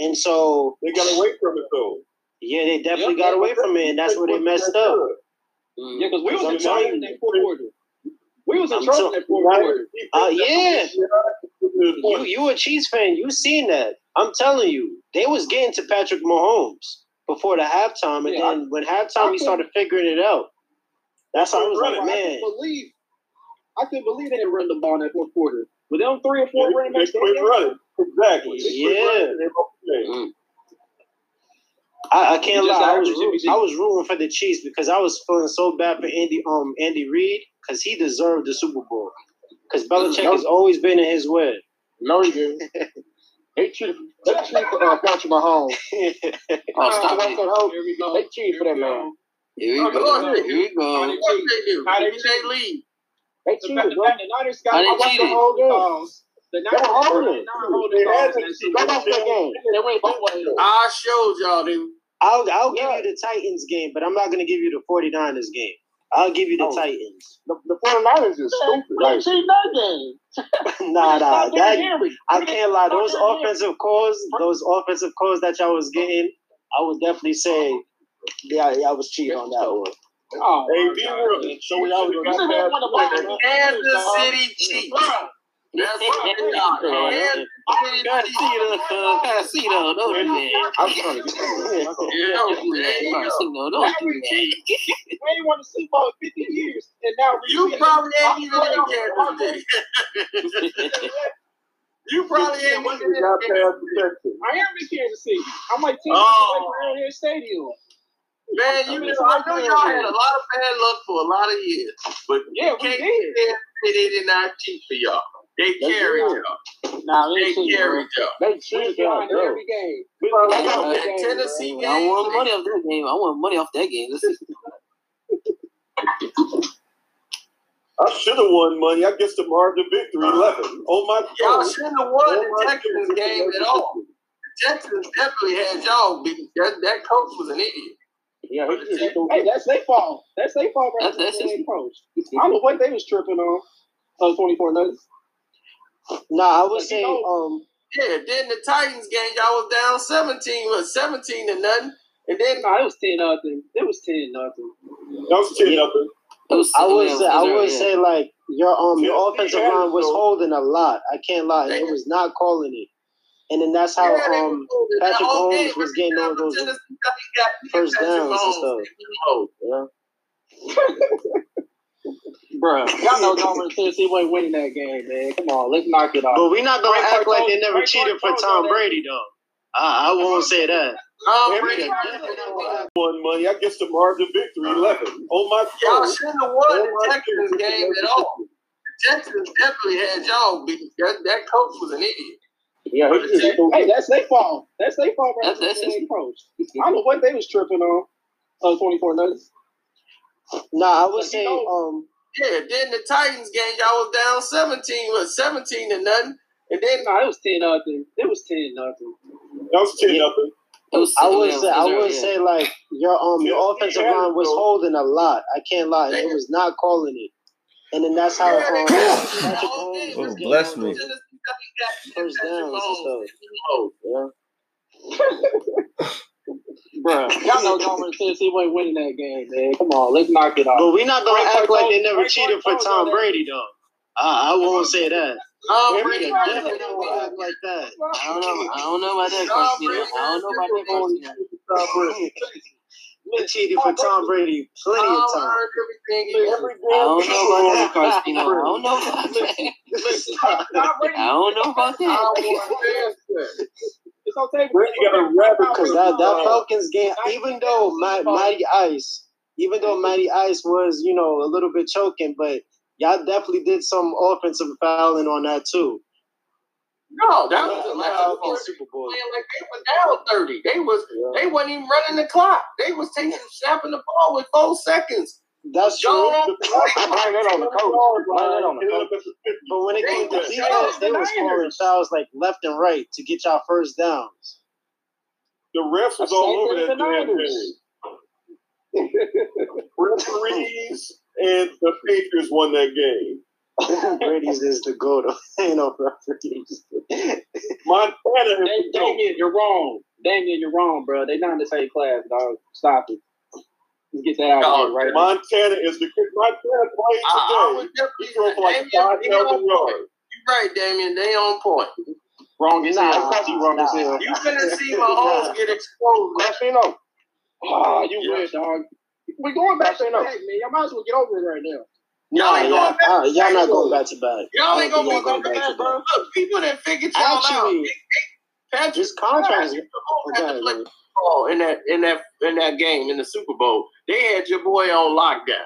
E: and so
D: They got away from it though.
E: Yeah, they definitely
I: Yep,
E: got
I: they-
E: away from it, and that's where they messed up.
J: Mm.
I: Yeah, because we was
E: I'm
I: in trouble in that fourth quarter. We was in
E: tell-
I: in that fourth quarter.
E: Uh, yeah. You
D: You,
E: a Chiefs fan? You seen that? I'm telling you, they was getting to Patrick Mahomes before the halftime, and
I: Yeah,
E: then when halftime
I: I
E: he started figuring it out. That's how I was like,
I: I
E: man.
I: couldn't believe, I couldn't believe they didn't run the ball in that fourth quarter. With them three or four running backs,
D: they
I: backs,
D: quit running. Exactly. They
E: Yeah.
D: running and they lost the game.
J: Mm.
E: I, I can't lie. I was
I: average Jimmy
E: root,
I: G.
E: I was rooting for the Chiefs because I was feeling so bad for Andy um Andy Reid because he deserved the Super Bowl because Belichick has always been in his way.
I: No, he didn't. They cheated. They cheated for uh, Patrick Mahomes.
J: Oh, stop it.
I: Here we go. They cheated for that man.
J: Here we go. Here we
F: Of
J: go.
F: course they do.
I: How they
F: Who they lead?
I: They cheated, bro. The Niners got. I watched the whole game. The Niners
E: They were holding.
I: they were holding
D: They had
I: calls in
D: to
I: that
D: cheat.
I: Super
D: They
I: Bowl.
D: lost that.
I: They went both ways.
F: I showed y'all they
E: I'll I'll give you the Titans game, but I'm not gonna give you the 49ers game. I'll give you the
I: Oh.
E: Titans.
I: The, the 49ers is stupid. They cheated that game.
E: nah, nah, that I can't lie. Those
I: Stop Henry.
E: offensive calls, those offensive calls that y'all was getting, I would definitely say, yeah, y'all was cheating on that one.
I: Oh,
D: Hey,
I: my
D: be
I: God.
D: real. So we always
I: You
D: got
I: said they
D: past
I: won the
D: the.
F: Kansas City Chiefs. That's what they are. Kansas City
J: Gotta see
F: Chiefs.
J: the, uh, gotta see don't do that.
I: I'm to that.
F: Yeah,
J: Don't do that. see no, don't do that.
I: Ain't the Super Bowl in 50 years, and now
F: You probably ain't even in Kansas City. You probably ain't even in
D: past.
I: I am in Kansas City. I'm like 10
F: Oh.
I: minutes away from Arrowhead Stadium.
F: Man, you know, I know y'all had a lot of bad luck for a lot of years, but
I: Yeah,
F: you
I: we
F: can't
I: did.
F: say they did not cheat for y'all. They
I: They
F: carried y'all.
I: Nah,
F: They carried y'all.
I: They
D: We
I: cheated
D: got
I: behind every game.
D: We got
I: They got
J: Uh,
I: every
F: That
I: game,
F: Tennessee
I: bro.
F: game.
J: I want money off that game. I want money off that game. This is
D: I should have won money. I guess the margin of victory eleven. Oh my
F: Y'all shouldn't have won
D: Oh
F: the Texans game at all. The Texans definitely had y'all beat. That, that coach was an idiot.
I: Yeah, he just. Hey, that's their fault. That's their fault. Right
J: That's- that's
I: that's
J: just-
I: coach. I don't know what they was tripping on. Oh, 24 nuggets.
E: Nah, I would
I: But
E: say,
I: know-
E: um,
F: Yeah, then the Titans game, y'all was down 17, was 17 to nothing. And then
I: No, it was 10 nothing. It was 10 nothing.
D: That was ten nothing.
J: it was,
E: I would say, I
J: was-
E: would
J: yeah.
E: say, like your um, your offensive
D: yeah,
E: line was holding a lot. I can't lie, it was not calling it. and then that's how
F: Yeah,
E: um
F: was moving. That
E: Patrick Holmes
F: game
E: was getting all those
F: Tennessee, he got- he got
E: first
F: Patrick
E: downs and
F: Mahomes.
E: stuff. Yeah.
I: Bruh, y'all know Governor Tennessee wasn't winning that game, man. Come on, let's knock it off.
E: But we're not gonna
I: Frank
E: act like
I: Clark
E: they never
I: Frank
E: cheated for Tom Brady though. I, I won't say that.
F: Tom Brady definitely won.
D: Won money. I guess the margin of victory eleven. Oh my
F: Y'all
D: God.
F: shouldn't have won the Texans game at all. The Texans definitely had y'all beat. That, that coach was an idiot.
I: Yeah, hey, that's their fault. That's their fault.
J: That's-
I: That's,
J: that's
I: that's
J: his-
I: coach. I don't know what they was tripping on. Uh, 24 nuts.
E: Nah, I would
I: But you
E: say
I: know-
E: um
F: Yeah, then the Titans game, y'all was down 17, was 17 to nothing. And then
I: No, it was 10 nothing. It was 10 nothing.
D: That was ten nothing.
J: It was
E: I would say I would
J: his-
E: say like your um your offensive
D: yeah,
E: line was
D: bro.
E: holding a lot. I can't lie. It was not calling it. And then that's how
F: Yeah, they
E: um,
F: got-
E: Patrick
F: the whole
E: Mahomes
F: game
E: was
A: Oh, bless me.
E: those
F: Tennessee got
E: first
F: Patrick
E: downs and
F: Mahomes.
E: stuff. Yeah.
I: Bruh, y'all know Governor Tennessee wasn't winning that game, man. Come on, let's knock it off.
E: But we're not gonna
I: Frank
E: act like they never
I: Frank
E: cheated for Tom. Brady though. I, I won't say that.
F: Tom Brady definitely
E: not act like that.
J: I don't know. I don't know about that, Christina. I don't know about that, Christina.
F: Tom Brady.
E: We cheated for Tom Brady plenty of times.
F: earned everything. he
D: Every
F: earned.
J: I don't know about that, Christina. I don't know about that.
F: Tom Brady
J: I don't know about that.
I: It's okay.
D: Brady got a rabbit
E: Because that, that Falcons game, even though Ma- Matty Ice, even though Matty Ice was, you know, a little bit choking, but y'all definitely did some offensive fouling on that too.
F: No, that was the
E: in
F: last one.
E: Super Bowl.
F: Like they were down 30. They was they wasn't even running the clock. They was taking snapping the ball with four seconds.
E: That's true.
F: Go on.
C: Blame that on the coach. Blame that on the coach.
E: But when it came to
F: They-
E: defense, they
I: the
E: was calling
I: Niners.
E: fouls like left and right to get y'all first downs.
D: The refs was all over that
I: the
D: damn
I: Niners.
D: game. Referees and the Patriots won that game.
E: Brady's is the goat. Ain't no referees.
D: Montana has
I: Hey, Damien, you're wrong. Damien, you're wrong, bro. They're not in the same class, dog. Stop it. Let's get that out of
F: Oh,
I: here right now.
D: Montana is the Montana played
F: I, I
D: today.
F: would
D: He
F: definitely
D: threw for like
F: Damien,
D: five
F: they on point.
D: yards.
F: You're right, Damien. They on point.
I: Wrong as
E: Nah,
I: hell. You wrong as hell.
F: You finna see Mahomes get exposed.
C: Casino.
I: Oh, you
F: Yeah.
I: wish, dog. We're going back to back, man. Y'all might as well get over it right now.
F: Y'all ain't
E: y'all,
F: going back to
E: y'all not
F: back.
E: going back to back.
F: Y'all ain't gonna
E: Y'all
F: going
E: going
F: back,
E: back to
F: bro.
E: back.
F: Look, people that figured y'all out. Patrick
E: this contract is
F: had to play
E: okay.
F: in that in that in that game in the Super Bowl. They had your boy on lockdown.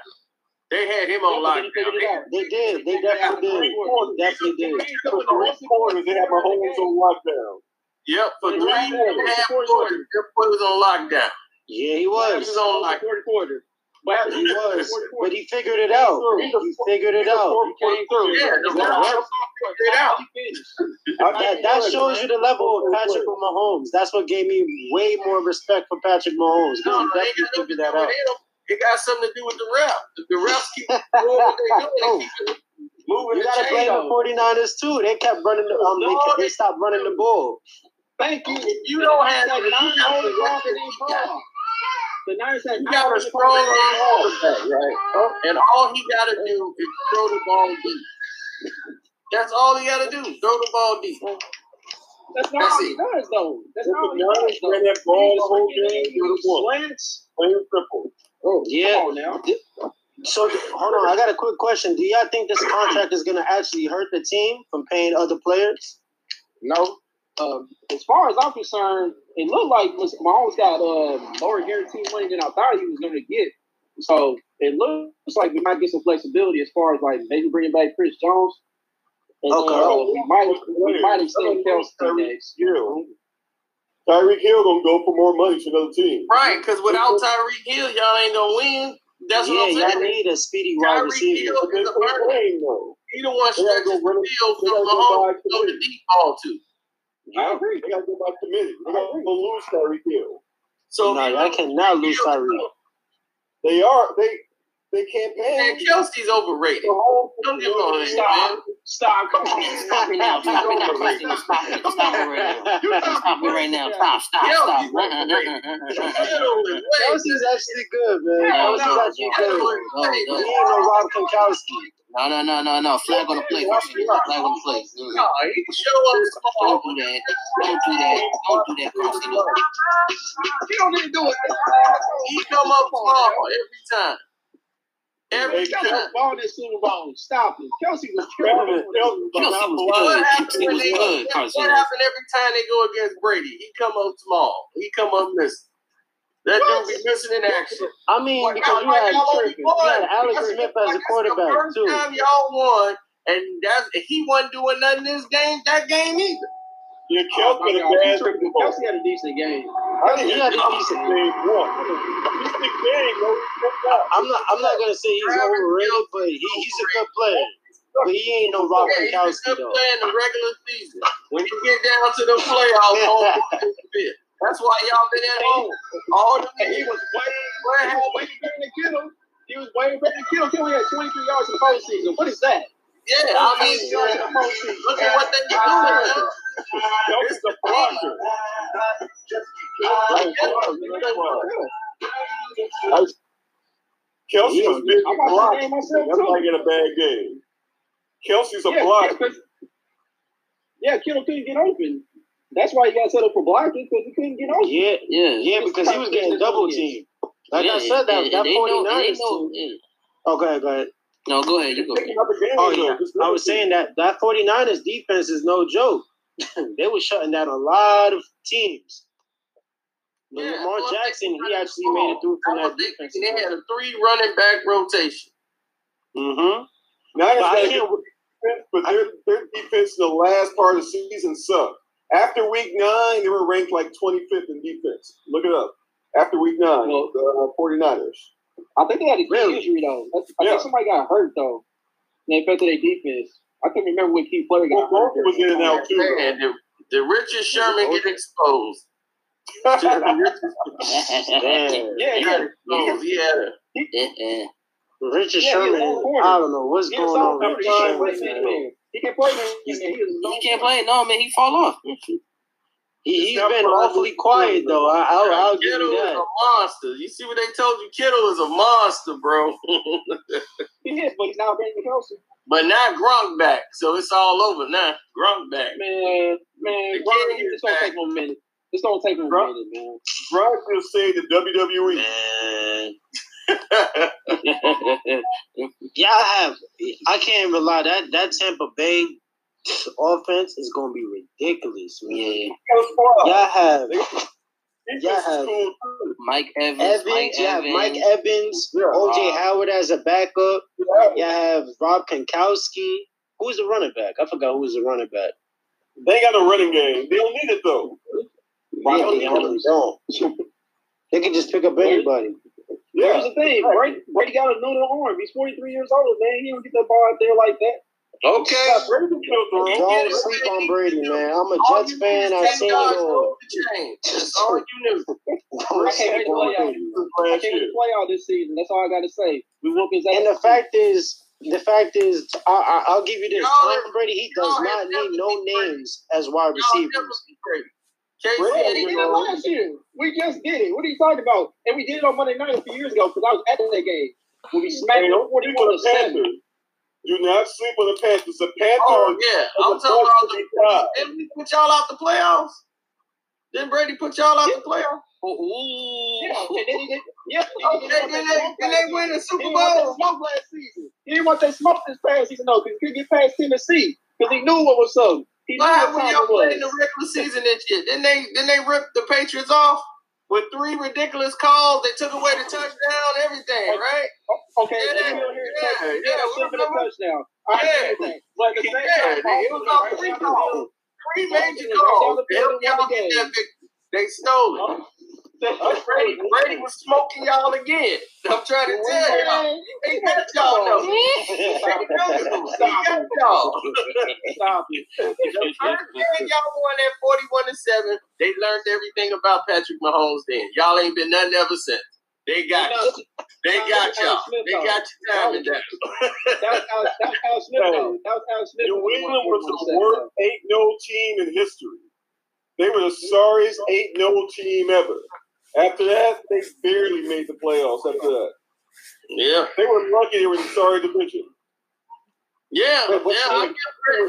F: They had him on
I: they
F: lockdown.
I: figured it out.
E: They did. They definitely did. Definitely did.
D: For three quarters, they had my Mahomes on lockdown.
F: Yep, for three and a half quarters, your boy was on lockdown.
E: Yeah, he was.
F: He
E: was.
F: on lockdown.
I: Quarter. But
E: He was. But he figured it out. He figured it out.
I: He came through.
F: Yeah, the figured it out.
E: That, that shows you the level of Patrick Mahomes. That's what gave me way more respect for Patrick Mahomes.
F: No,
E: he
F: ain't got to
E: figured that out.
F: It got something to do with the refs. The refs keep doing what they doing, they keep moving
E: You gotta blame the 49ers too. They kept running the um, they, kept- they stopped running the ball.
I: Thank you.
F: If you don't have
I: the
F: you
I: Niners
F: got
I: had
F: to
I: nine
F: the
I: ball. The Niners had
F: You got a
I: ball.
F: strong quarterback, right? And all he got to do is throw the ball deep. That's all he got to do. Throw the ball deep.
I: That's not
F: That's
I: all he
F: it.
I: does, though. That's
D: The
I: not all he does, though.
D: ran that ball the whole game.
I: freaking
D: with a
I: slants.
D: Plain and simple.
I: Oh,
E: Yeah.
I: Come on now.
E: So hold on, I got a quick question. Do y'all think this contract is gonna actually hurt the team from paying other players?
I: No. Um, as far as I'm concerned, it looked like Mr. Mahomes got uh, lower guarantee money than I thought he was going to get. So it looks like we might get some flexibility as far as like maybe bringing back Chris Jones. And
E: Okay.
I: uh, we might we might extend Kelce next.
D: Hill. Tyreek Hill gonna go for more money to another team.
F: Right, because without Tyreek Hill, y'all ain't gonna win. That's
E: yeah,
F: what I'm saying.
E: Yeah, y'all need a speedy wide
F: Tyreek
E: receiver.
F: Hill
D: But they
F: is a
D: quit
F: burner.
D: playing though.
F: He the one
D: They gotta
F: stretches the field
D: they
F: for
D: gotta
F: Mahomes to throw the deep ball to.
D: I agree. They gotta go by committee. They gotta lose Tyreek Hill.
F: So
E: No,
F: if you
E: y'all
F: lose
E: cannot lose
F: Hill,
E: Tyreek.
D: They are. They they can't pay
F: Man,
D: him.
F: Kelce's overrated.
D: Mahomes-
F: Don't give on it, man.
I: Stop. Stop. Come on.
J: Stop me now. Stop me now, Christina. Stop it. Stop it right now. Stop me right now. Stop. Stop.
F: Kelce's
J: Stop.
F: overrated. Kittle is way
E: Kelce's actually good, man.
F: Hell
E: Kelce's
F: no.
E: actually
F: Kittle
E: good.
F: is way
E: He
F: better.
E: ain't no Rob Gronkowski.
J: No, no, no, no, no. Flag on the play. Flag on the play. Mm-hmm.
F: No, he can show up small.
J: Don't do that. Don't do that. Don't do that, Carson.
F: He don't need to do it. He come up small every time. Every
I: Kelce
F: time.
I: was balling Super Bowl. Stop it. Kelce was killing it.
F: What happened when they-
J: good,
F: what happened every time they go against Brady? He come up small. He come up missing. That dude be missing in action.
E: I mean,
F: What,
E: because you had
F: y'all
E: You had. Alex
F: That's-
E: Smith as
F: that's
E: a
F: the
E: quarterback
F: first
E: too.
F: time y'all won, and that's he wasn't doing nothing this game. That game either.
D: Yeah,
I: Oh,
D: Kelce
I: my
D: had a
I: God.
D: bad
I: Kelce
D: Super Bowl.
I: Kelce had a decent game.
D: I didn't
E: He had a decent
D: game one. Game, no, no doubt.
E: I'm not. I'm not gonna say he's overrated, but he, he's a good player. But he ain't no Rob
F: Yeah, he's a
E: Gronkowski
F: good
E: though.
F: player in the regular season. When you get down to the playoffs, home. That's why y'all been at home. All the
I: he was way, way, way better than Kittle. He was way better than Kittle. Kittle had 23 yards in the postseason. What is that?
F: Yeah, I mean,
I: 23 yards in the postseason.
F: look at what they're doing. man.
D: Kelce's a blocker. Kelce was big
I: I watched the
D: blocker.
I: game myself
D: That's
I: too.
D: why he get a bad game. Kelce's a
I: Yeah,
D: blocker.
I: because- Yeah, Kittle couldn't get open. That's why he got set up for blocking because he couldn't get open.
E: Yeah,
J: Yeah.
E: yeah, because he was getting double teamed. Like
J: yeah,
E: I said, that
J: yeah,
E: that 49ers
J: they know-
E: team.
J: yeah.
E: Oh, go ahead, go ahead.
J: No, go ahead. You go.
D: Picking up the game,
E: Oh yeah, I was saying that that 49ers defense is no joke. they were shutting down a lot of teams. But
F: Yeah,
E: Lamar
F: well,
E: Jackson, he actually made it through from
F: That
E: that defense.
F: they had a three running back rotation.
E: Mm-hmm.
D: Niners
E: But I
D: got a
E: can't-
D: good defense, but their, their defense in the last part of the season sucked. After week nine, they were ranked like 25th in defense. Look it up. After week nine,
I: Well-
D: the uh, 49ers.
I: I think they had a key
E: Really?
I: injury though. I I
D: Yeah.
I: think somebody got hurt though. And they affected their defense. I can't remember what key player
D: Well,
I: got hurt.
D: Barkley was in and out too.
F: Man, did, did Richard Sherman get exposed? Richard,
I: Yeah,
F: he
I: yeah.
F: exposed. He had a
J: Yeah. Uh-uh.
E: Richard
I: Yeah,
E: Sherman. I don't know what's
I: He
E: going on.
I: on
E: with
I: number
E: Richard Sherman, man.
I: man, he can play. man. He
J: He can't play. No, man. He fall off.
E: He, he's
D: Not
E: been awfully quiet though. I, I'll, I'll give
F: Kittle
E: you
F: is a monster. You see what they told you? Kittle is a monster, bro.
I: He is, but he's not Brandon Kelce.
F: but now Gronk back, so it's all over now. Gronk back.
I: Man, man,
F: The
I: Gronk,
F: kid
I: it's gonna take him a minute. It's gonna take him a
D: Gronk-
I: minute, man.
D: Gronk just saved the WWE.
E: Man. Yeah, I have. I can't rely. That that Tampa Bay offense is gonna be ridiculous, man.
J: Yeah.
E: Y'all have
D: Defense
E: Yeah.
D: is cool too.
J: Mike Evans.
E: Evans.
J: Mike
E: You have
J: Evans.
E: Mike Evans,
D: Yeah.
E: OJ Howard as a backup.
D: Yeah.
E: You have Rob Gronkowski. Who's the running back? I forgot who was the running back.
D: They got no running game. They don't need it though.
E: Yeah, they really don't. They can just pick up anybody.
D: Yeah.
I: Here's the thing, Brady, Brady got a noodle arm. He's 43 years old, man. He don't get that ball out there like that.
F: Okay.
D: Brady can the
F: You
D: run.
F: get
E: Don't sleep on Brady, man. I'm a
F: All
E: Jets fan. I've
F: is 10
E: seen it all.
F: over the chain. That's all you knew.
I: I can't
E: sleep
I: wait to
E: on
I: play out.
E: Brady.
I: I can't
D: year.
I: wait to play out this season. That's all I got to say. We whoop his ass.
E: And the fact is, the fact is, I, I, I'll give you this.
F: Y'all
E: Tom Brady, he does not need no names as wide receivers.
F: be Brady. Casey,
I: we did it last year. We just did it. What are you talking about? And we did it on Monday night a few years ago because I was at that game when we smacked
D: Hey,
I: them 41 to
D: the
I: 7.
D: Panthers. Do not sleep on the Panthers. The Panthers.
F: Oh yeah, I'm
D: are the
F: talking about the.
D: of the five.
F: Didn't we put y'all out the playoffs? Didn't Brady put y'all out the playoffs?
I: Yeah, and then he did. Yeah,
F: Okay, then they, then they win the
I: He
F: Super
I: didn't want
F: Bowl.
I: last season. He didn't want that smoke this past season, though, because he couldn't get past Tennessee because he knew what was up. He knew
F: Why
I: what
F: when y'all
I: it was.
F: played in the regular season this year? Didn't they didn't they rip the Patriots off with three ridiculous calls? They took away the touchdown, everything, right?
I: Okay,
F: Yeah,
I: yeah,
F: yeah,
I: yeah, that a touchdown.
F: Yeah.
I: agree with that. But at the same
F: Yeah,
I: time,
F: it was off three calls. Three major calls. They helped y'all get that victory. They stole it. Brady, Brady was smoking y'all again. I'm trying to tell y'all. He got y'all though. He got y'all.
I: Stop it.
F: The first game y'all won at 41 to 7, they learned everything about Patrick Mahomes then. Y'all ain't been nothing ever since. They got you. They got y'all. They got your timing down.
I: That was Al, that was Al Smith, though. That was Smith.
D: New England was the worst 8 0 team in history. They were the sorriest 8 0 team ever. After that, they barely made the playoffs after that.
F: Yeah.
D: They were lucky they were in the sorry division.
F: Yeah, yeah. I,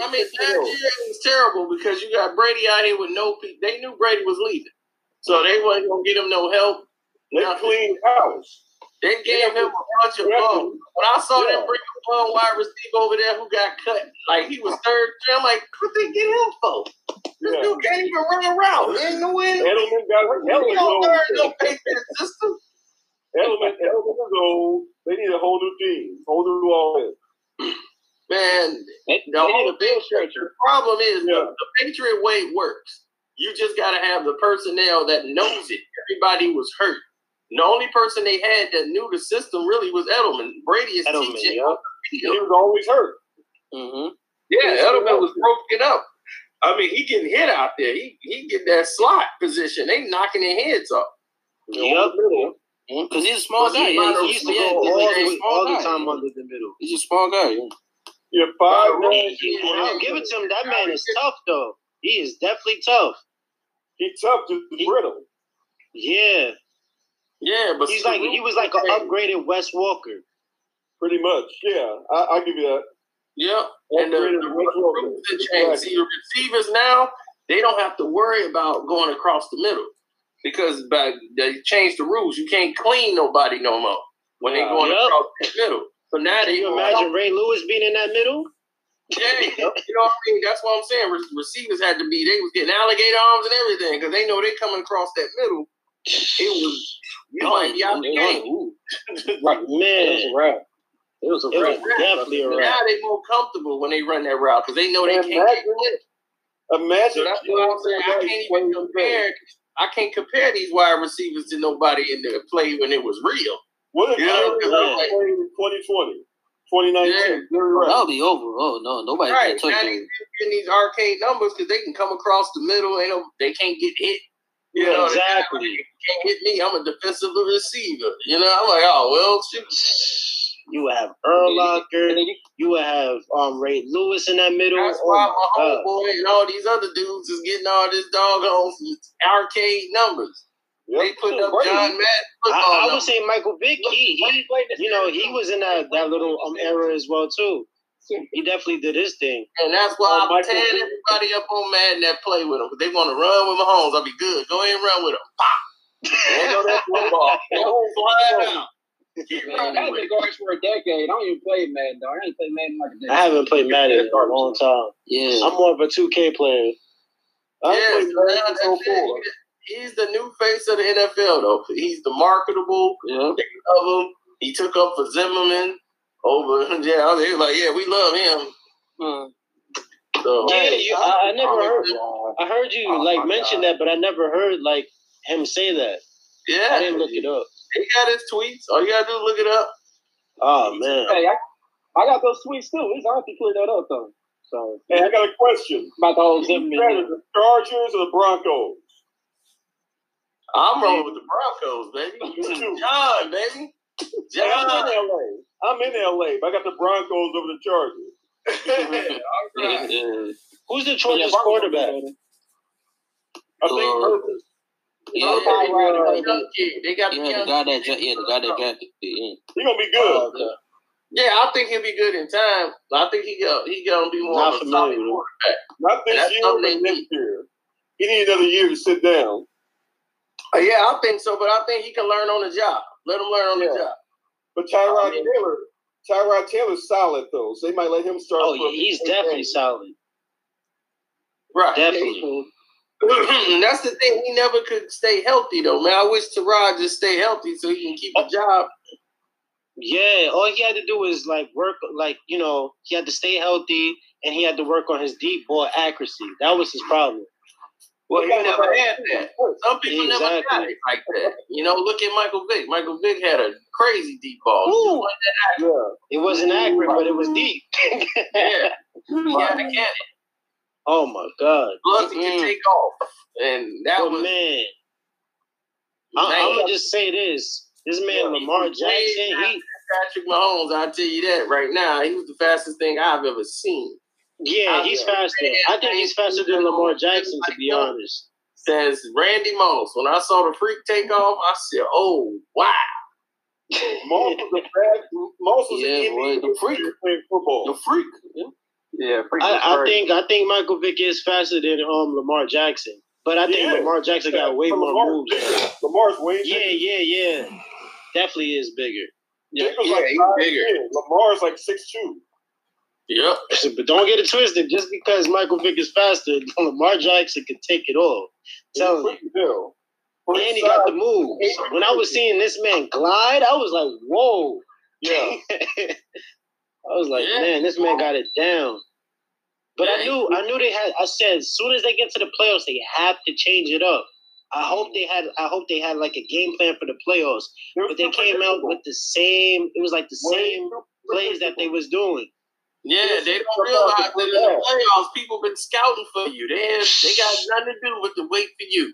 F: I mean, last year it was terrible because you got Brady out here with no. They knew Brady was leaving, so they wasn't gonna get him no help.
D: They cleaned house.
F: They gave him a bunch of
D: Yeah.
F: bums. When I saw
D: Yeah.
F: them bring a bum wide receiver over there who got cut, like he was third, string, I'm like, what they get him for? This
D: Yeah.
F: dude can't even run around. He ain't no way.
D: Edelman got
F: He
D: Edelman
F: don't learn no
D: old.
F: Patriot system.
D: Edelman, Edelman is old. They need a whole new team, whole new offense.
F: Man,
I: They,
F: the
I: they
F: whole
I: need a bill stretcher.
F: problem is
D: Yeah.
F: the, the Patriot way works. You just got to have the personnel that knows it. Everybody was hurt. The only person they had that knew the system really was Edelman. Brady is
E: Edelman,
F: teaching.
E: yeah.
D: He was always hurt.
E: Mm-hmm.
F: Yeah, Edelman was broken up. I mean, he getting hit out there. He he get that slot position. They knocking their heads off.
E: Yep.
J: Because he's a small
F: Was he
J: guy. Yeah,
F: to
J: he used to
E: Go
J: yeah,
E: all,
J: he's a
E: the,
J: small
E: all the time under the middle.
J: He's a small guy. Yeah.
D: Yeah, five
F: Well,
D: nine.
E: He- and I'll give it to him. That man is tough, though. He is definitely tough.
D: He tough, just
E: He-
D: brittle.
E: Yeah,
F: Yeah, but
E: he's like he was like an upgraded Wes Welker.
D: Pretty much. Yeah, I, I'll give you that.
F: Yep. And the,
D: Upgraded
F: the
D: Wes
F: Welker. changed. See, the receivers now they don't have to worry about going across the middle because by they changed the rules. You can't clean nobody no more when they
D: Wow.
F: going
E: Yep.
F: across the middle. So now
E: Can
F: they
E: you imagine Ray Lewis being in that middle?
F: Yeah, you know what I mean. That's what I'm saying. Re- receivers had to be. They was getting alligator arms and everything because they know they coming across that middle. It was you might be out the game.
I: Ooh,
E: Man,
I: it was a wrap. It was a
E: it was
I: wrap.
E: definitely a
F: Now
E: wrap.
F: they more comfortable when they run that route because they know they
D: Man,
F: can't get
D: imagine-
F: hit.
D: Imagine.
F: So that's what I'm saying. I can't even compare. I can't compare these wide receivers to nobody in the play when it was real.
D: What if
F: Yeah,
D: Jerry
F: because like-
D: in 2020, 2019?
F: Yeah.
D: Jerry Rice.
J: That'll be over. Oh no, nobody
F: Right
J: can
F: now
J: touch
F: they
J: him.
F: getting these arcade numbers because they can come across the middle and they can't get hit. You know,
E: Exactly.
F: can't hit me. I'm a defensive receiver. You know, I'm like, oh well, shoot.
E: You would have Urlacher. You would have um Ray Lewis in that middle.
F: That's
E: Oh
F: why
E: my
F: my homeboy and all these other dudes is getting all this doggone arcade numbers.
D: Yep.
F: They putting up. John Madden football
E: I, I would say Michael Vick. He, he you know, he was in that, that little um era as well too. He definitely did his thing.
F: And that's why uh,
D: Oh,
F: I'm
D: Michael
F: tearing everybody up on Madden that play with them. Because they want to run with Mahomes. I'll be good. Go ahead and run with them. Pop. That football. Mahomes flying out.
I: Man, I've
F: with
I: been
F: it.
I: going for a decade. I don't even play Madden, though. I ain't played Madden like a decade.
E: I haven't played Madden in a long time.
J: Yeah.
E: I'm more of a 2K player.
D: I
F: Yeah, so now
D: Madden
F: that's
D: since 04.
F: it. He's the new face of the NFL, though. He's the marketable.
J: Yeah.
F: They love him. He took up for Zimmerman over. Yeah, they was like, yeah, we love him.
J: Hmm.
F: So,
E: Yeah, you, I, I never heard. I heard you
D: Oh,
E: like
D: my
E: mention that, but I never heard like him say that.
F: yeah,
E: I didn't look it up.
F: He got his tweets. All you gotta do is look it up.
E: Oh man,
I: Hey, I, I got those tweets too. His auntie cleared that up though. So
D: Hey, I got a question.
I: about the whole
D: Who's
I: Zimmerman.
D: better, the Chargers or the Broncos?
F: I'm rolling with the Broncos, baby. You too, John, baby.
D: Hey, I'm in LA. I'm in LA, but I got the Broncos over the Chargers.
J: Yeah, yeah.
E: who's the Chargers quarterback?
D: I think
J: Uh,
D: Herbert.
F: Yeah, they got the young kid. They got the
J: Yeah, the
F: young
J: guy that dra- yeah, the guy that drafted yeah.
D: He gonna be good.
E: Okay.
F: Yeah, I think he'll be good in time. I think he go, he gonna be more
E: Not
F: of a
E: familiar
F: solid
E: with him.
F: quarterback.
D: Not this
F: That's
D: year,
F: something
D: but
F: they
D: next
F: need.
D: year. He need another year to sit down.
F: Uh, yeah, I think so, but I think he can learn on the job. Let him learn on
D: Yeah.
F: the job.
D: But Tyrod
F: I mean-
D: Taylor, Tyrod Taylor's solid though, so they might let him start.
E: Oh, yeah, he's definitely
D: game.
E: solid.
F: Right.
E: Definitely.
F: That's the thing. He never could stay healthy though, man. I wish Tyrod just stay healthy so he can keep a job.
E: Yeah, all he had to do was like work, like you know, he had to stay healthy and he had to work on his deep ball accuracy. That was his problem.
F: Well, he never had that. Some people never got it like that. You know, look at Michael Vick. Michael Vick had a crazy deep ball.
E: Ooh.
D: Yeah.
E: It wasn't accurate, but it was deep.
F: Yeah, he had a cannon.
E: oh my god.
F: Plus, he can take off, and that
E: But
F: was
E: man, I,
F: man,
E: I'm gonna just say this: this man
F: Yeah,
E: Lamar Jackson, he
F: Patrick Mahomes. I'll tell you that right now. He was the fastest thing I've ever seen.
E: Yeah, he's faster. I think he's faster than Lamar Jackson, to be honest.
F: Says Randy Moss. When I saw the freak take off, I said, "Oh wow!"
D: Moss was a bad. Moss was
J: Yeah,
D: an
J: boy, the freak.
D: player playing football.
J: The freak.
I: Yeah, freak
E: I, I think I think Michael Vick is faster than um Lamar Jackson, but I think
D: Yeah.
E: Lamar Jackson got way
D: But
E: more
D: Lamar-
E: moves.
D: Lamar's way
E: Yeah,
D: bigger.
E: yeah, yeah. Definitely is bigger.
D: Vick was
F: Yeah,
D: like
F: he's bigger.
D: ten. Lamar's like six two.
F: Yep.
E: But don't get it twisted. Just because Michael Vick is faster, Lamar Jackson can take it all. Tell you.
D: Bill.
E: And he got the moves. When I was seeing this man glide, I was like, whoa.
D: Yeah.
E: I was like,
F: Yeah.
E: man, this man got it down. But I knew, I knew they had. I said, as soon as they get to the playoffs, they have to change it up. I hope they had. I hope they had like a game plan for the playoffs. But they came out with the same. It was like the same plays that they was doing.
F: Yeah, they don't realize that in the playoffs, people been scouting for you. They have, they got nothing to do with the wait for you.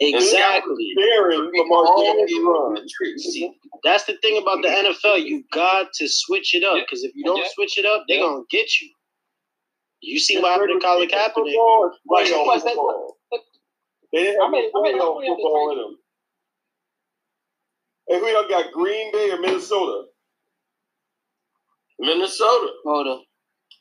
E: Exactly.
D: Daring Lamar Jackson to run.
E: See, that's the thing about the NFL. You got to switch it up because if you don't switch it up, they're gonna get you. You see what happened to Colin Kaepernick?
I: Right, plus
D: football. They didn't have
I: I mean-
D: no
I: I mean, I
D: playoff
I: mean, I
D: football in them. Hey, who y'all got? Green Bay or Minnesota?
F: Minnesota.
J: Hold up.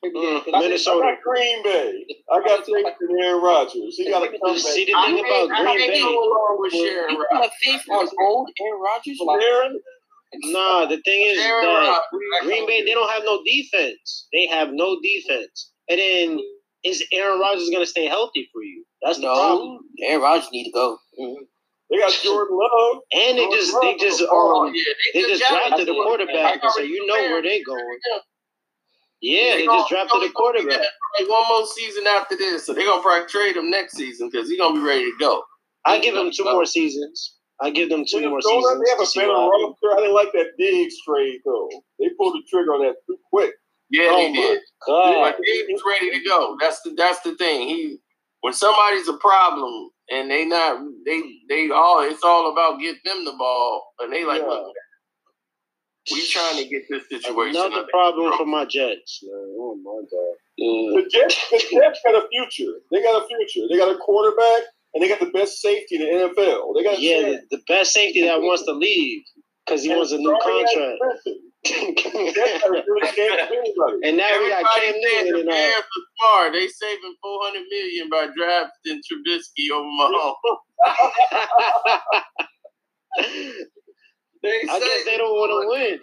E: Mm,
D: I
E: Minnesota.
D: got Green Bay. I got faith in Aaron Rodgers. He got to come back.
E: See the
F: I
E: thing about
F: I
E: Green Bay.
F: go along with Sharon
J: You
F: Rodgers.
J: have faith on old Aaron Rodgers?
D: Aaron,
E: Nah, the thing is
F: Aaron
E: that
F: Rodgers.
E: Green Bay they don't have no defense. They have no defense. And then is Aaron Rodgers gonna stay healthy for you? That's the problem.
J: No. Aaron Rodgers need to go.
D: They got Jordan Love.
E: And they just they just
F: Oh,
E: um
F: yeah,
E: they just drafted the quarterback, so you know where they going. Yeah, they just drafted a quarterback.
F: Like one more season after this, so they're gonna probably trade him next season because he's gonna be ready to go.
E: I give him two more seasons. I give them two more seasons.
D: they have a better roster. I didn't like that Diggs trade though. They pulled the trigger on that too quick.
F: Yeah,
E: Oh
F: they did.
E: God.
F: But he's ready to go. That's the that's the thing. He when somebody's a problem and they not they they all it's all about get them the ball and they like
D: Yeah.
F: look, we trying to get this situation.
E: Another
F: under
E: problem for my Jets. Man. Oh my God. Mm.
D: The Jets, the Jets got a future. They got a future. They got a quarterback, and they got the best safety in the NFL. They got
E: Yeah, the, the best safety that wants to leave because he wants a new contract.
D: Jets got a good chance of anybody.
E: and now we got
F: Everybody
E: Cam
F: said
E: Newton
F: the
E: and uh,
F: Bears are smart. They saving four hundred million by drafting Trubisky over Mahomes. They
E: I guess they don't want to win.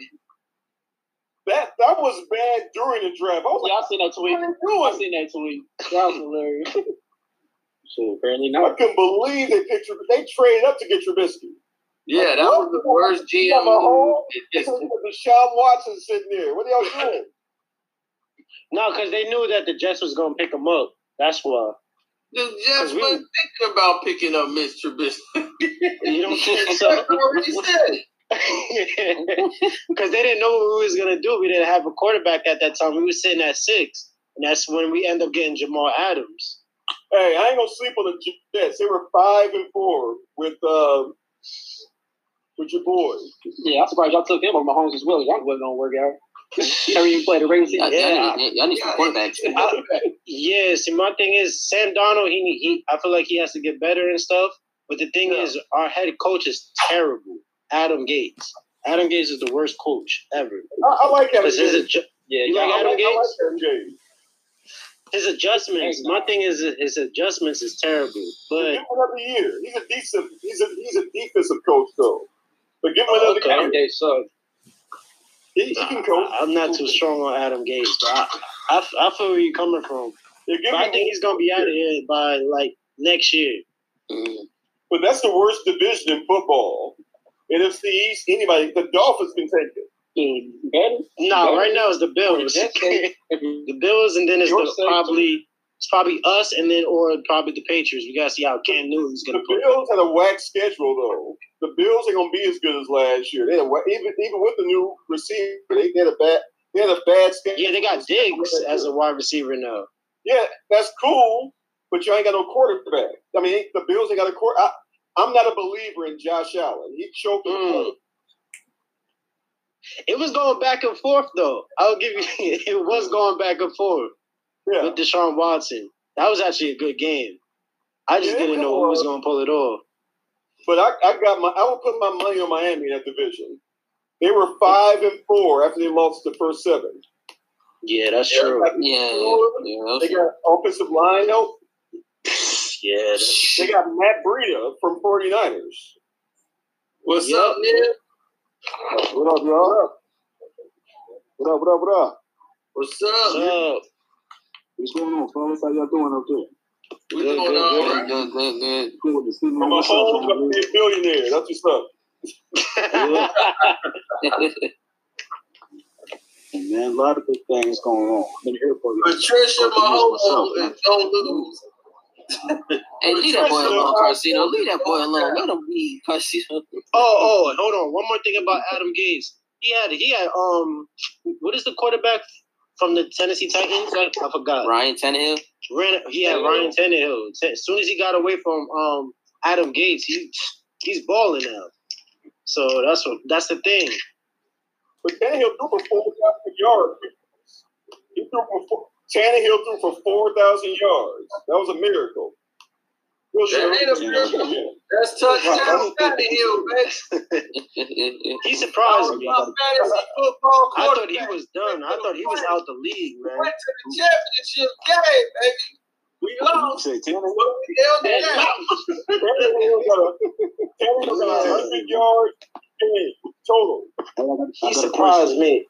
D: That that was bad during the draft. I was
I: Yeah,
D: like,
I: I seen that tweet.
D: what are they
I: I seen that tweet. That was hilarious. so apparently
D: I
I: not.
D: couldn't believe they picked. Trub- They traded up to get Trubisky.
F: Yeah, that was the worst
D: You
F: GM
D: got Mahomes,
F: move in.
D: Deshaun Watson sitting there. What are y'all doing?
E: No, because they knew that the Jets was going to pick him up. That's why.
F: The Jets
E: we-
F: wasn't thinking about picking up Mitch Trubisky.
E: You don't think so?
F: That's already said.
E: Because they didn't know what we was going to do. We didn't have a quarterback at that time. We were sitting at six. And that's when we end up getting Jamal Adams.
D: Hey, I ain't gonna sleep on the Jets. They were five and four with uh, with your boy.
I: Yeah, I'm surprised y'all took him over Mahomes as well. Y'all wasn't gonna work out. he never even played the regular season.
J: Y'all,
E: Yeah.
J: y'all need, y'all need some quarterbacks.
E: Yeah, see, my thing is Sam Darnold. He, he, I feel like he has to get better and stuff. But the thing
D: Yeah.
E: is, our head coach is terrible. Adam Gase. Adam Gase is the worst coach ever.
D: I, I like Adam
E: his,
D: Gase.
E: adju-
I: Yeah,
E: You like Adam
D: like, I like
E: Gase?
D: Adam Gase.
E: his adjustments. My thing is his adjustments is terrible.
D: But
E: But
D: give him another year. He's a decent. He's a he's a defensive coach though. But give him another
E: Okay.
I: Adam. Gase sucked.
D: He, he can coach.
E: I'm not too strong on Adam Gase. But I, I, I feel where you're coming from.
D: Yeah,
E: But I think he's gonna be out of here by like next year.
D: But that's the worst division in football. NFC East, anybody, the Dolphins can take it.
I: Mm.
E: No, right now it's the Bills. The Bills, and then it's the, probably it's probably us, and then or probably the Patriots. We gotta see how Cam Newton's
D: The
E: gonna play.
D: Bills had a whack schedule though. The Bills ain't gonna be as good as last year. They had even even with the new receiver, they, they had a bad they had a bad schedule.
E: Yeah, they got Diggs as a wide receiver now.
D: Yeah, that's cool, but you ain't got no quarterback. I mean, the Bills ain't got a quarter. I, I'm not a believer in Josh Allen. He choked.
E: Mm. It was going back and forth though. I'll give you. It was going back and forth
D: Yeah,
E: with Deshaun Watson. That was actually a good game. I just
D: Yeah,
E: didn't know who was going to pull it off.
D: but I, I got my. I would put my money on Miami in that division. They were five and four after they lost the first seven.
K: Yeah, that's true.
J: Yeah, yeah,
D: They got offensive line help.
K: Yeah,
D: They got Matt Breida from 49ers.
F: What's
K: Yep.
F: up, Neil?
C: What up, y'all? What up, what up, what up?
F: What's
K: what's
F: up?
K: Up?
C: What's going on, fellas? How y'all doing up there?
F: We
K: Good,
F: doing
K: good,
F: all
K: good.
F: right.
J: good, good, good.
C: Cool to see you.
D: From a
C: What's up,
D: of
C: man?
D: a billionaire. That's what's up.
C: And man, a lot of big things going on. I've been here for you.
F: Patricia
C: What's
F: Mahomes
C: up,
F: is gonna lose.
J: Hey, leave that boy alone, Carcino. Leave that boy alone. Let him be, Carcino.
E: Oh, oh, hold on. One more thing about Adam Gase. He had, he had, um, what is the quarterback from the Tennessee Titans? I, I forgot.
J: Ryan Tannehill.
E: Ran, he had Ryan Tannehill. As soon as he got away from um Adam Gase, he he's balling now. So that's what that's the thing.
D: But Tannehill threw for 4,000 yards. He threw for four, Tannehill threw for 4,000 yards. That was a miracle. It was
F: That ain't a miracle. That's touchdown Tannehill, man.
E: He surprised me.
F: Football
E: I thought he was done. I thought he was out the league, man.
F: Went to the championship game, baby. We lost,
C: say
F: but we held it down.
D: Tannehill got a, Tannehill got a 100 yards game total.
C: Hey, I got- I
E: He surprised me.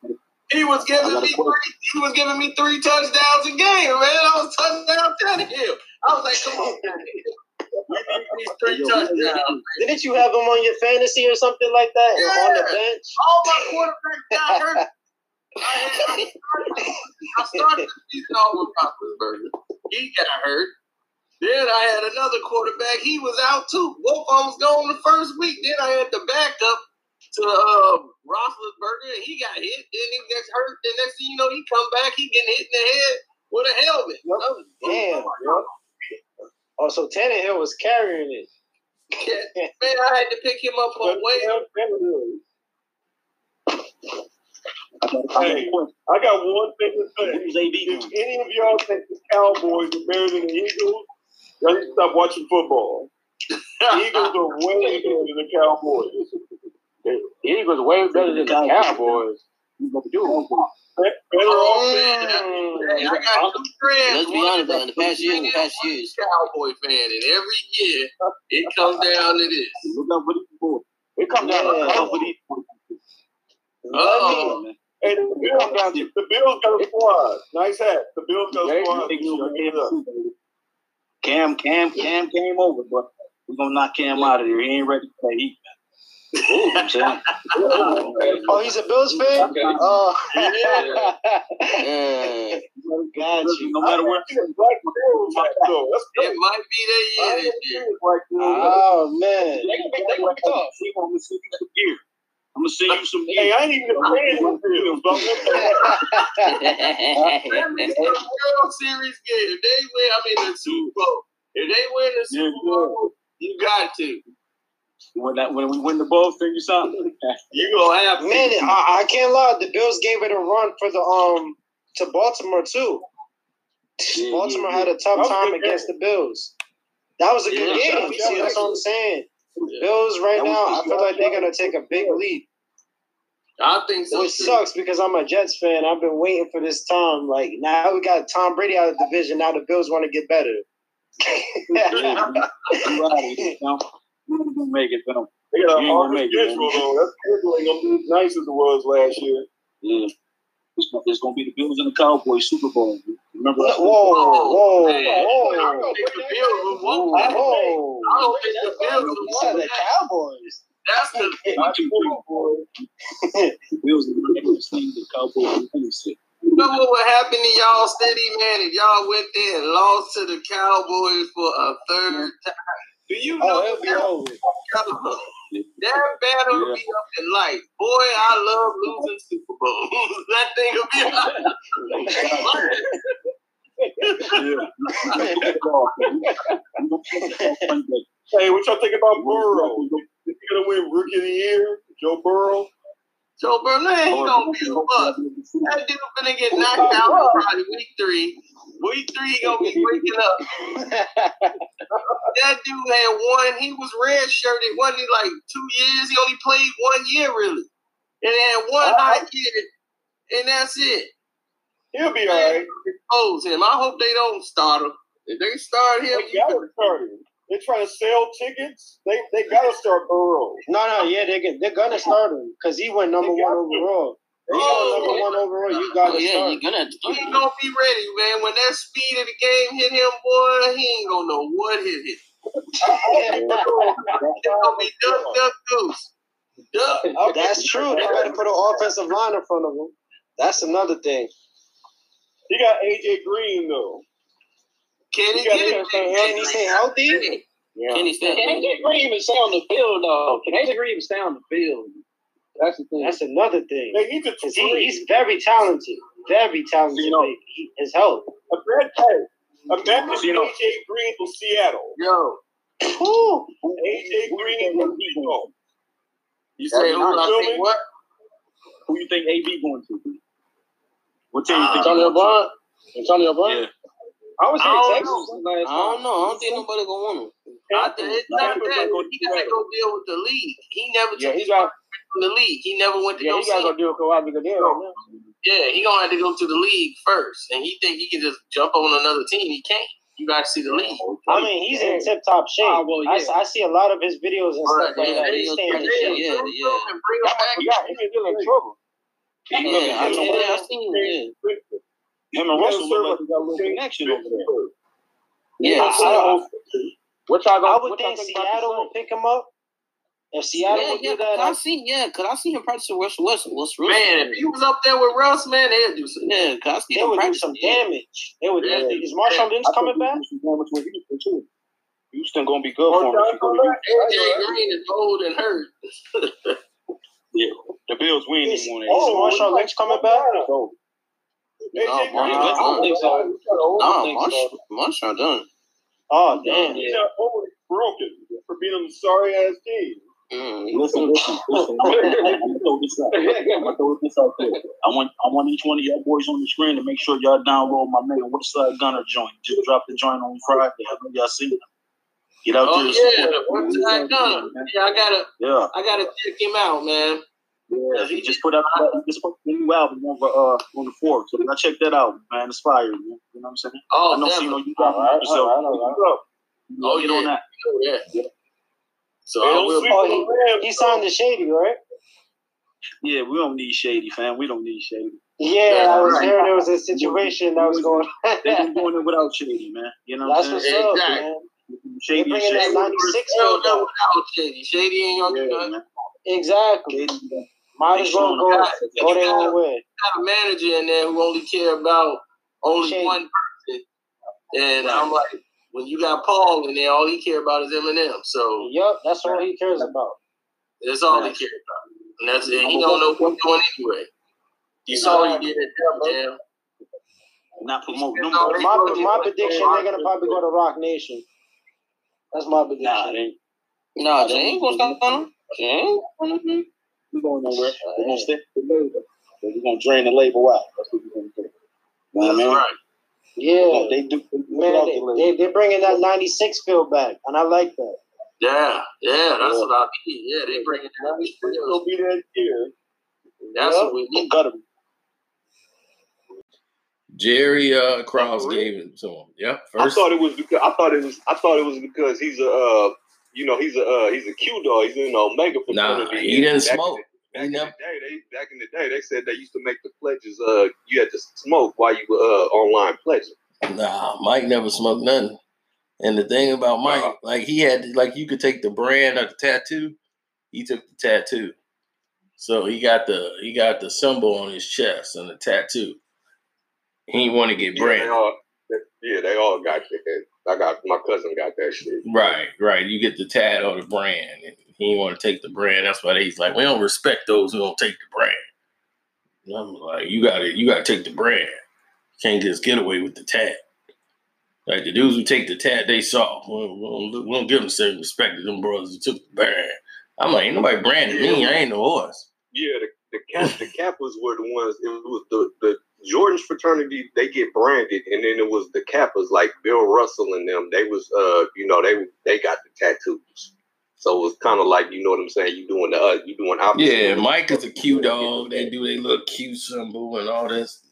F: He was giving me three. He was giving me three touchdowns a game, man. I was touchdown Tannehill. I was like, come on, Tannehill. We need these three touchdowns.
E: Didn't you have him on your fantasy or something like that? On the bench?
F: All my quarterbacks got hurt. I, had, I, started, I started the season off with Roethlisberger. He got hurt. Then I had another quarterback. He was out too. Both of them was gone the first week. Then I had the backup to uh, Roethlisberger, and he got hit. Then he gets hurt. Then next thing you know, he come back. He getting hit in the head with a helmet. I was-
E: Damn, bro. Oh, so Tannehill was carrying it.
F: Man, I had to pick him up on way.
C: I got,
D: Hey. I got one thing to say.
C: AB
D: If any of y'all think the Cowboys are better than the Eagles, y'all need to stop watching football. The Eagles are way better than the Cowboys.
C: The Eagles are way better than the Cowboys. You gonna do?
D: Better
F: Oh,
D: offense.
F: man. Hey, I got two friends.
J: Let's be honest, though. In the past years, in the past years,
F: Cowboy fan, and every year it comes down to this.
C: Look up for these boys. It comes down to
E: Yeah.
C: cover for these boys.
F: Uh-oh.
C: man.
D: Hey, the Bills, got, the Bills got a squad. Nice hat. The Bills got a
C: They-
D: squad.
C: they
D: this year.
C: gonna
D: I give it up.
C: Cam, Cam, Cam came over, but we're gonna knock Cam out of there. He ain't ready to play. He, Ooh, I'm saying.
E: Oh, he's a Bills fan? Oh,
F: Yeah.
J: yeah.
E: got you.
C: No matter where.
D: Black Bills hat, though. That's
F: It might be
D: I
F: year
D: think
F: this year.
D: it's Black Bills hat.
E: Oh, man.
C: They gonna be, they gonna be tough. Send you some gear. I'm gonna send you some
D: Hey. I ain't even a fan of the Bills, but I'm gonna say that.
F: Let a World Series game. If they win, I mean the Super Bowl. If they win the Super Bowl, you got to.
C: When that when we win the bowl, send you something.
F: You gonna have to.
E: Man, I, I can't lie. The Bills gave it a run for the um to Baltimore too.
C: Yeah,
E: Baltimore
C: yeah,
E: had a tough time
D: good
E: against the Bills. That was a good
F: Yeah,
E: game.
F: that was-
E: See, that's what I'm saying. Bills right now, I feel like they're gonna take a big leap.
F: I think so.
E: Which
F: too.
E: sucks because I'm a Jets fan. I've been waiting for this time. Like now we got Tom Brady out of the division. Now the Bills want to get better.
C: yeah, right. You know, We're gonna make it, though.
D: They got a
C: You gonna
D: harder
C: make it,
D: schedule,
C: man.
D: though. That schedule ain't gonna be as nice as it was last year.
C: Yeah. It's, gonna- it's gonna be the Bills and the Cowboys Super Bowl. Remember
E: whoa,
C: that?
E: whoa,
F: Man, I don't think the Bills will want that.
E: whoa!
F: I don't think the Bills will
E: You said the. Cowboys.
F: That's the
C: One, two, three. The Bills and the team, the Cowboys. and the City.
F: You know what would happen to y'all steady, man, if y'all went there and lost to the Cowboys for a third time? Do you oh, know
E: Oh, it'll be
F: that,
E: over.
F: that battle will be up in light? Boy, I love losing Super Bowls. that thing will be
D: Hey, what y'all think about Burrow? Is he gonna win Rookie of the Year? Joe Burrow?
F: Joe Berlin, he gonna be a bust. That dude gonna get knocked out probably week three. Week three, he gonna be waking up. That dude had one. He was red shirted. Wasn't he like two years? He only played one year, really. and then one high kid, and that's it.
D: He'll be all right.
F: Expose him. I hope they don't start him. If they start him,
D: They gotta start him. They're trying to sell tickets. They they gotta start Burrow.
E: No, no, yeah, they get, they're gonna start him because he went number one
D: got to.
E: overall. He
F: Oh,
E: went number one overall. You
J: Oh
E: gotta
J: yeah,
E: start.
J: you're gonna have
F: he ain't gonna be ready, man. When that speed of the game hit him, boy, he ain't gonna know what hit him. It's gonna be duck, duck, goose. Duck.
D: Oh,
E: that's true. They better put an offensive line in front of him. That's another thing.
D: He got AJ Green though.
F: Can he
D: You
F: get it?
D: understand,
E: Can he stay healthy?
D: Yeah.
J: Can he stand?
G: Can AJ Green even stay on the field though? Can AJ Green even stay on the field? That's the thing.
E: That's another thing.
D: They need to
E: 'Cause he, he's very talented. Very talented.
G: You know-
E: he, his health.
D: Imagine, hey, imagine
G: You know-
D: AJ Green from Seattle.
F: Yo,
E: Whew.
D: AJ Green from Seattle.
F: you say who I think what?
G: Who you think AB going to? What team you think?
F: Antonio
G: Brown? Antonio Brown?
C: Yeah.
G: I was
F: I don't
G: in Texas
F: know.
G: last
J: I don't know. I don't think nobody gonna want him.
F: I think it's not that.
G: go
F: He gotta go deal with the league. He never
G: Yeah,
F: took
G: he got.
F: from the league. He never went to
G: Yeah,
F: go
G: he
F: see.
G: got to go do a Kawhi Leonard right now.
F: Yeah, he gonna have to go to the league first, and he think he can just jump on another team. He can't. You got to see the league.
E: I mean, he's in tip top shape.
G: Ah, well,
E: I,
G: yeah.
E: I see a lot of his videos and
F: Right,
E: stuff like
J: yeah,
E: that. He's staying in shape.
J: yeah, yeah.
F: Bring him back.
G: Yeah, he's still in trouble.
J: Yeah, I, yeah, I seen. Yeah,
G: Him and Russell look like got a little connection over there.
J: yeah. I
E: I,
J: saw.
G: What y'all
E: I would
G: what y'all
E: think
G: think
E: Seattle
G: the
E: will pick him up. If Seattle
J: Yeah,
E: would
J: yeah.
E: do that,
J: I
E: I,
J: seen. Yeah, cause I seen him practice with Russell Wilson. What's Russell?
F: Man, if he was up there with Russ, man, they'd do some.
J: Yeah, cause I seen
E: they
J: him
E: would do
J: practice.
E: some
J: Yeah.
E: damage. They would.
F: Yeah.
E: Is Marshawn Lynch coming back?
G: Houston gonna be good for him. if he go to Houston.
F: AJ Green is old and hurt.
G: Yeah, the Bills win.
E: Is,
G: They won
E: is
G: it.
D: Oh,
E: Marshawn Lynch coming back?
G: So,
D: AJ
J: No,
D: Green.
J: Marshall- I don't think so.
D: He's
J: Nah,
G: think
J: Marshall, Marshall done.
E: Oh damn!
D: not old. He's broken for being on the sorry ass team.
J: Mm,
G: listen, listen, listen. I'm gonna throw this out. I'm throw this out there. I want, I want each one of y'all boys on the screen to make sure y'all download my man Westside Gunner joint. Just drop the joint on Friday. I know y'all seen it. Get out
F: Oh
G: there. and
F: yeah,
G: support
F: the one gunner. Yeah, I gotta,
G: Yeah,
F: I gotta check him out, man.
G: Yeah. He just put out he just put the new album on the uh on the fourth. So y'all check that out, man. It's fire, man. You know what I'm saying?
F: Oh,
G: I know, so, you know, you got
E: All right,
G: yourself.
E: all right, all right.
G: You know,
F: Oh,
G: get on that.
F: Oh, yeah. So
D: They
F: I will.
E: Oh,
D: on the Rams,
E: He signed to Shady, right?
G: Yeah, we don't need shady, fam. We don't need shady.
E: Yeah, I was
F: right.
E: hearing there was a situation that was going.
G: They've been doing it without shady, man. You know what
E: That's
G: I'm
E: what's
G: saying?
E: up,
F: Exactly.
E: man.
G: Shady,
E: They bringing
G: shady.
E: that 96
F: Hell
E: field
F: no,
E: back.
F: without Shady. Shady ain't gonna do
G: Yeah,
F: nothing.
G: man.
E: Exactly.
G: Shady,
E: Might
G: They
E: as well
G: showing
E: go,
G: up.
E: go their own way.
F: got a manager in there who only care about only
E: Shady.
F: one person, and I'm like, when you got Paul in there, all he care about is Eminem. So
E: yep, that's all he cares about.
F: that's all
G: Right.
F: he care about, and that's it. He don't know what he's doing anyway. You saw what he did at Def Jam.
G: not promoting them.
F: No,
G: boys.
E: My, my prediction, they're gonna probably go to Roc Nation. That's my prediction.
G: Nah, they ain't
J: Nah, they ain't gonna stop on him. They ain't gonna do
G: we going nowhere. We're gonna stick to the label. We're gonna drain the label out. That's what we're gonna do. You know what I mean?
F: right.
E: Yeah,
G: they do. They
E: Man, they, they, they're bringing that 96 field back, and I like that.
F: Yeah, yeah, that's
G: Yeah.
F: what I mean. Yeah, they bring it down.
D: He'll be that year.
F: That's
E: Yup.
F: what we need.
G: Gotta.
A: Jerry uh, Krause gave it to him. Yep.
D: I thought it was because I thought it was I thought it was because he's a uh, you know he's a uh, he's a Q dog. He's in the Omega
A: Nah, he didn't
D: Back in
A: smoke.
D: the- Back
A: He
D: in the day, they back in the day they said they used to make the pledges. Uh, you had to smoke while you were uh, online pledging.
A: Nah, Mike never smoked nothing. And the thing about Mike, like he had, like you could take the brand of the tattoo. He took the tattoo, so he got the he got the symbol on his chest and the tattoo. He didn't want to get
D: Yeah, they
A: brand.
D: all, yeah, they all got that. I got my cousin got that shit.
A: Right, right. You get the tat or the brand. And he didn't want to take the brand. That's why he's like, we don't respect those who don't take the brand. And I'm like, you gotta you gotta take the brand. You can't just get away with the tat. Like the dudes who take the tat, they saw. We don't, we don't- give them certain respect to them brothers who took the brand. I'm like, ain't nobody branded me. I ain't no horse.
D: Yeah, the the cap the Kappas were the ones. It was the the Jordan's fraternity. They get branded, and then it was the Kappas like Bill Russell and them. They was uh you know they they got the tattoos. So it's kind of like you know what I'm saying. You doing the uh, you doing opposite.
A: Yeah, Mike is a Q dog. They do they little Q symbol and all this.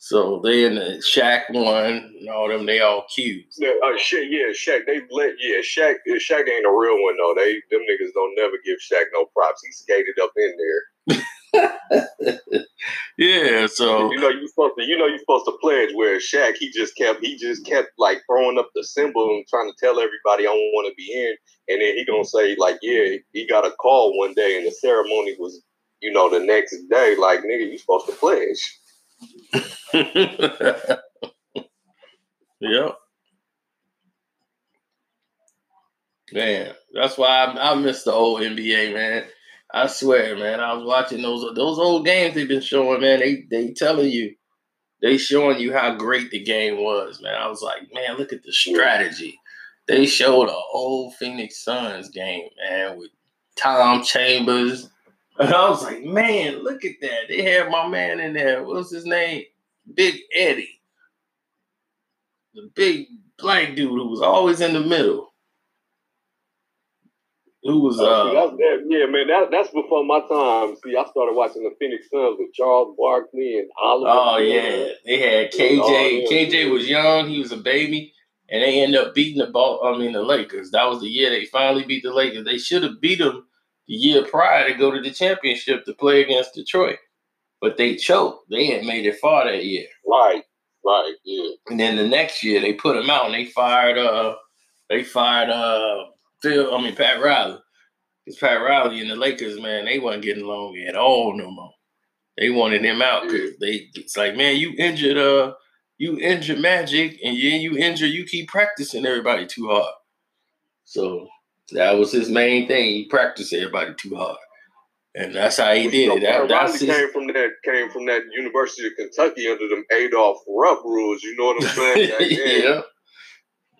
A: So they in the Shaq one and all them. They all Qs.
D: Yeah, uh, Shaq, yeah, Shaq. They let yeah, Shaq. Shaq ain't a real one though. They them niggas don't never give Shaq no props. He skated up in there.
A: Yeah. So
D: You know you supposed to. You know you supposed to pledge. Where Shaq, he just kept. He just kept like throwing up the symbol and trying to tell everybody I don't want to be in. And then he gonna say like, yeah, he got a call one day, and the ceremony was, you know, the next day. Like, nigga, you supposed to pledge.
A: yep. Man, that's why I, I miss the old NBA, man. I swear, man. I was watching those those old games they've been showing, man. They they telling you, they showing you how great the game was, man. I was like, man, look at the strategy. They showed a old Phoenix Suns game, man, with Tom Chambers. And I was like, man, look at that. They had my man in there. What's his name? Big Eddie. The big black dude who was always in the middle. Who was
D: Uh,
A: uh
D: that's, that, yeah, man, that, that's before my time. See, I started watching the Phoenix Suns with Charles Barkley and Oliver.
A: Oh yeah, they had KJ. KJ was young; he was a baby, and they ended up beating the ball. I mean, the Lakers. That was the year they finally beat the Lakers. They should have beat them the year prior to go to the championship to play against Detroit, but they choked. They had made it far that year,
D: Right, right, yeah.
A: and then the next year they put them out and they fired. Uh, they fired. Uh, Phil. I mean Pat Riley. Because Pat Riley and the Lakers, man, they wasn't getting along at all no more. They wanted him out because they it's like, man, you injured uh you injured Magic and then you injured you keep practicing everybody too hard. So that was his main thing. He practiced everybody too hard. And that's how he did it. That, that's
D: Riley
A: his,
D: came from that came from that University of Kentucky under them Adolph Rupp rules. You know what I'm saying? Then,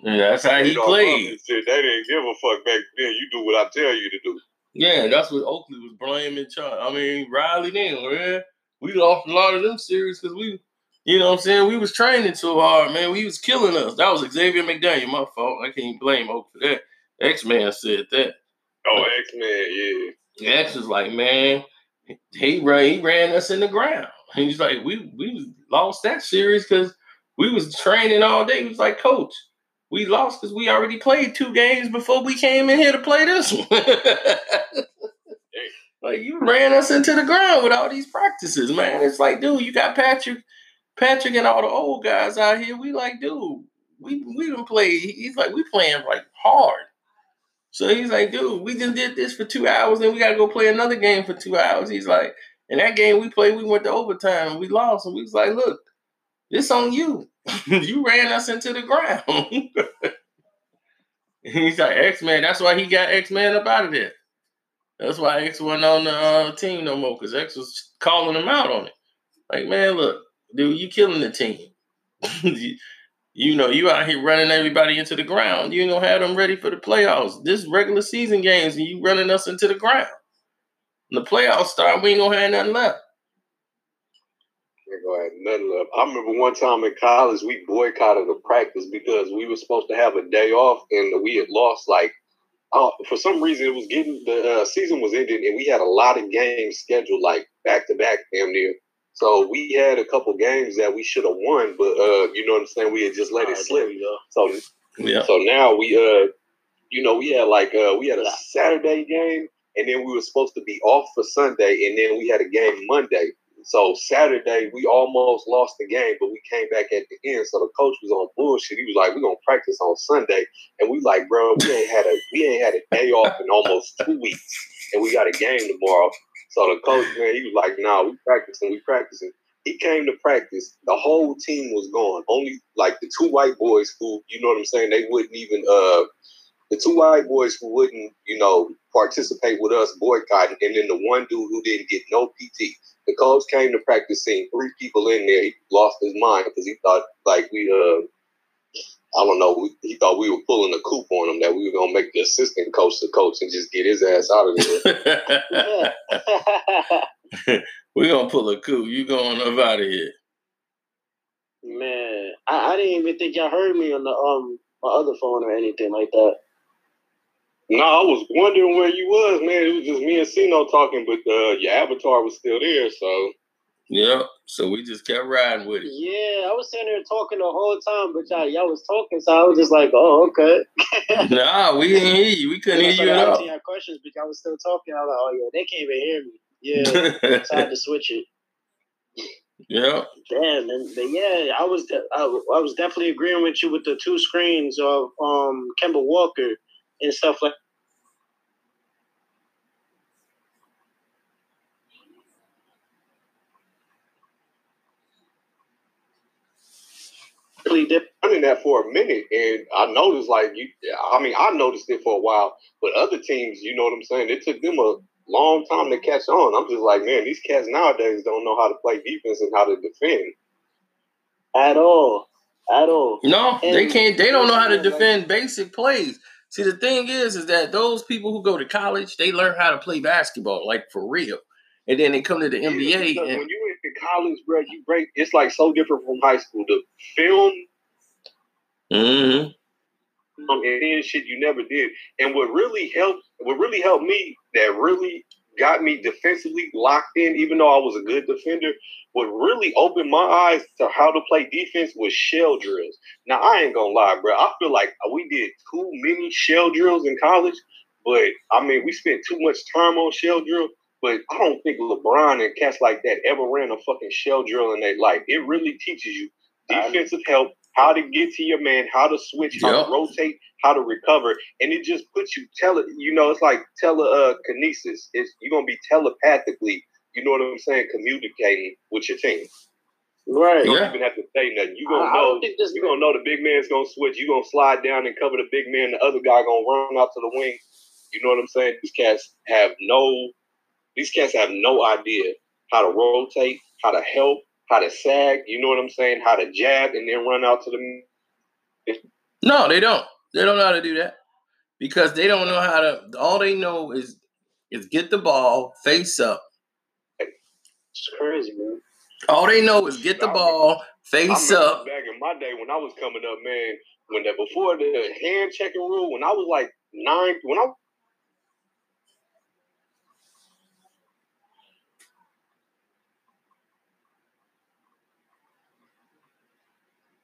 A: yeah. That's how he played.
D: Shit, they didn't give a fuck back then. You do what I tell you to do.
A: Yeah, that's what Oakley was blaming. Chuck. I mean, Riley then, man. We lost a lot of them series because we, you know what I'm saying? We was training too hard, man. We was killing us. That was Xavier McDaniel, my fault. I can't blame Oak for that. X-Man said that.
D: Oh, X Man, yeah.
A: X was like, man, he ran, he ran us in the ground. And he's like, we we lost that series because we was training all day. He was like, coach, we lost because we already played two games before we came in here to play this one. like you ran us into the ground with all these practices, man. It's like, dude, you got Patrick, Patrick, and all the old guys out here. We like, dude, we we didn't play. He's like, we playing like hard. So he's like, dude, we just did this for two hours, and we got to go play another game for two hours. He's like, and that game we played, we went to overtime, we lost, and we was like, look, this on you. you ran us into the ground. He's like, X Man. That's why he got X Man up out of there. That's why X wasn't on the uh, team no more, because X was calling him out on it. Like, man, look, dude, you killing the team. you, know, you out here running everybody into the ground. You ain't gonna have them ready for the playoffs. This regular season games, and you running us into the ground. When the playoffs start, we ain't gonna have nothing left.
D: Ain't gonna nothing left. I remember one time in college, we boycotted a practice because we were supposed to have a day off, and we had lost like. Uh, for some reason, it was getting the uh, season was ending, and we had a lot of games scheduled like back to back, damn near. So we had a couple games that we should have won, but uh, you know what I'm saying. We had just let it slip. So
A: Yeah.
D: so now we uh, you know, we had like uh, we had a Saturday game, and then we were supposed to be off for Sunday, and then we had a game Monday. So Saturday we almost lost the game, but we came back at the end. So the coach was on bullshit. He was like, "We're gonna practice on Sunday," and we like, "Bro, we ain't had a we ain't had a day off in almost two weeks, and we got a game tomorrow." So the coach, man, he was like, "Nah, we practicing, we practicing." He came to practice. The whole team was gone. Only like the two white boys who, you know what I'm saying, they wouldn't even uh the two white boys who wouldn't, you know, participate with us boycotting, and then the one dude who didn't get no PT. The coach came to practice, seeing three people in there. He lost his mind because he thought like we uh I don't know. We, he thought we were pulling a coup on him that we were gonna make the assistant coach the coach and just get his ass out of there.
A: we're gonna pull a coup. You going up out of here.
K: Man, I, I didn't even think y'all heard me on the um my other phone or anything like that.
D: No, I was wondering where you was, man. It was just me and Sino talking, but uh, your avatar was still there. So
A: Yeah. So we just kept riding with it.
K: Yeah, I was sitting there talking the whole time, but y'all, y'all was talking, so I was just like, oh, okay.
A: nah, we didn't hear you. We couldn't
K: I
A: hear you at
K: started
A: all.
K: asking y'all questions, but y'all was still talking. I was like, oh, yeah, they can't even hear me. Yeah, so I had to switch it.
A: yeah.
K: Damn, man. But yeah, I was de- I, I was definitely agreeing with you with the two screens of um Kemba Walker and stuff like. Really dip-
D: running that for a minute, and I noticed like you. I mean, I noticed it for a while, but other teams, you know what I'm saying? It took them a long time to catch on. I'm just like, man, these cats nowadays don't know how to play defense and how to defend.
K: at all, at all.
A: No, they can't. They don't know how to defend basic plays. See, the thing is, is that those people who go to college, they learn how to play basketball, like for real, and then they come to the
D: Yeah,
A: NBA. And,
D: when you went to college, bro, you break. It's like so different from high school. The film
A: Mhm.
D: um, and then shit you never did. And what really helped, what really helped me, that really got me defensively locked in, even though I was a good defender, what really opened my eyes to how to play defense was shell drills. Now I ain't gonna lie, bro. I feel like we did too many shell drills in college, but I mean we spent too much time on shell drill. But I don't think LeBron and cats like that ever ran a fucking shell drill in their life. It really teaches you defensive help, how to get to your man, how to switch, how
A: Yep.
D: to rotate, how to recover, and it just puts you tele. You know, it's like telekinesis. Uh, it's you're gonna be telepathically. You know what I'm saying? Communicating with your team.
K: Right.
D: You don't
A: Yeah.
D: even have to say nothing. You
K: I-
D: gonna
K: I
D: know.
K: don't think this-
D: You gonna know the big man's gonna switch. You gonna slide down and cover the big man. The other guy gonna run out to the wing. You know what I'm saying? These cats have no. These cats have no idea how to rotate, how to help, how to sag. You know what I'm saying? How to jab and then run out to the.
A: No, they don't. They don't know how to do that because they don't know how to. All they know is is get the ball face up.
K: It's crazy, man.
A: All they know is get the ball face up.
D: back in my day when I was coming up, man. When that before the hand checking rule, when I was like nine, when I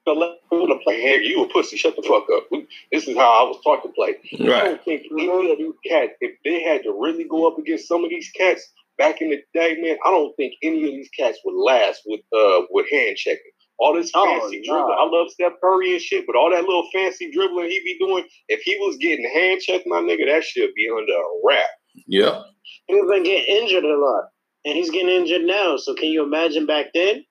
D: to play hand, you a pussy. Shut the fuck up. This is how I was taught to play. I
A: Right.
D: don't think any of these cats, if they had to really go up against some of these cats back in the day, man, I don't think any of these cats would last with uh with hand checking. All this
K: Oh,
D: fancy
K: nah.
D: dribbling. I love Steph Curry and shit, but all that little fancy dribbling he be doing, if he was getting hand checked, my nigga, that should be under a wrap.
A: Yep.
K: He's been getting injured a lot, and he's getting injured now. So can you imagine back then?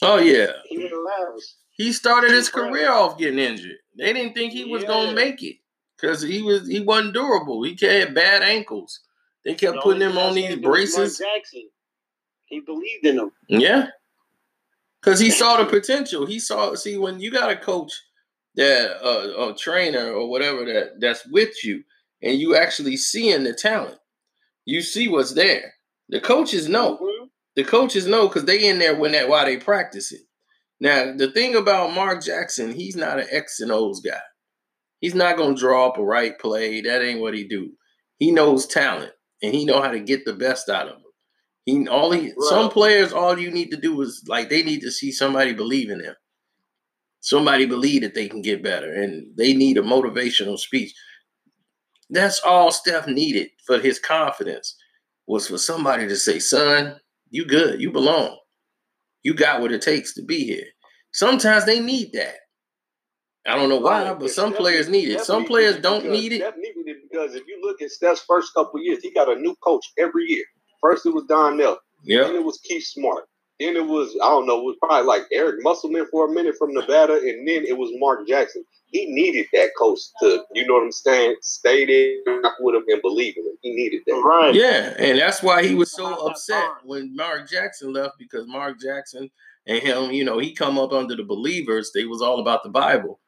A: Oh yeah.
K: He didn't last.
A: He started his career off getting injured. They didn't think he was
K: Yeah.
A: gonna make it because he was he wasn't durable. He had bad ankles. They kept
K: The
A: putting him on these
K: I said was
A: braces.
K: Jackson. He believed in him.
A: Yeah. Cause he saw the potential. He saw see when you got a coach that uh, a trainer or whatever that that's with you and you actually seeing the talent. You see what's there. The coaches know.
K: Mhm.
A: The coaches know because they in there when that while they practice it. Now the thing about Mark Jackson, he's not an X and O's guy. He's not gonna draw up a right play. That ain't what he do. He knows talent and he know how to get the best out of them. He all he some players all you need to do is like they need to see somebody believe in them. Somebody believe that they can get better and they need a motivational speech. That's all Steph needed for his confidence was for somebody to say, son, you good, you belong. You got what it takes to be here. Sometimes they need that. I don't know oh, why,
D: Right,
A: but some players need it. Some players don't
D: because-
A: need it.
D: Steph needed it because if you look at Steph's first couple years, he got a new coach every year. First it was Don Nelson, then
A: Yeah.
D: it was Keith Smart, then it was I don't know, it was probably like Eric Musselman for a minute from Nevada, and then it was Mark Jackson. He needed that coach to, you know what I'm saying, stay there, rock with him, and believe in him. He needed that.
K: Right.
A: Yeah, and that's why he was so upset when Mark Jackson left because Mark Jackson and him, you know, he come up under the believers. They was all about the Bible,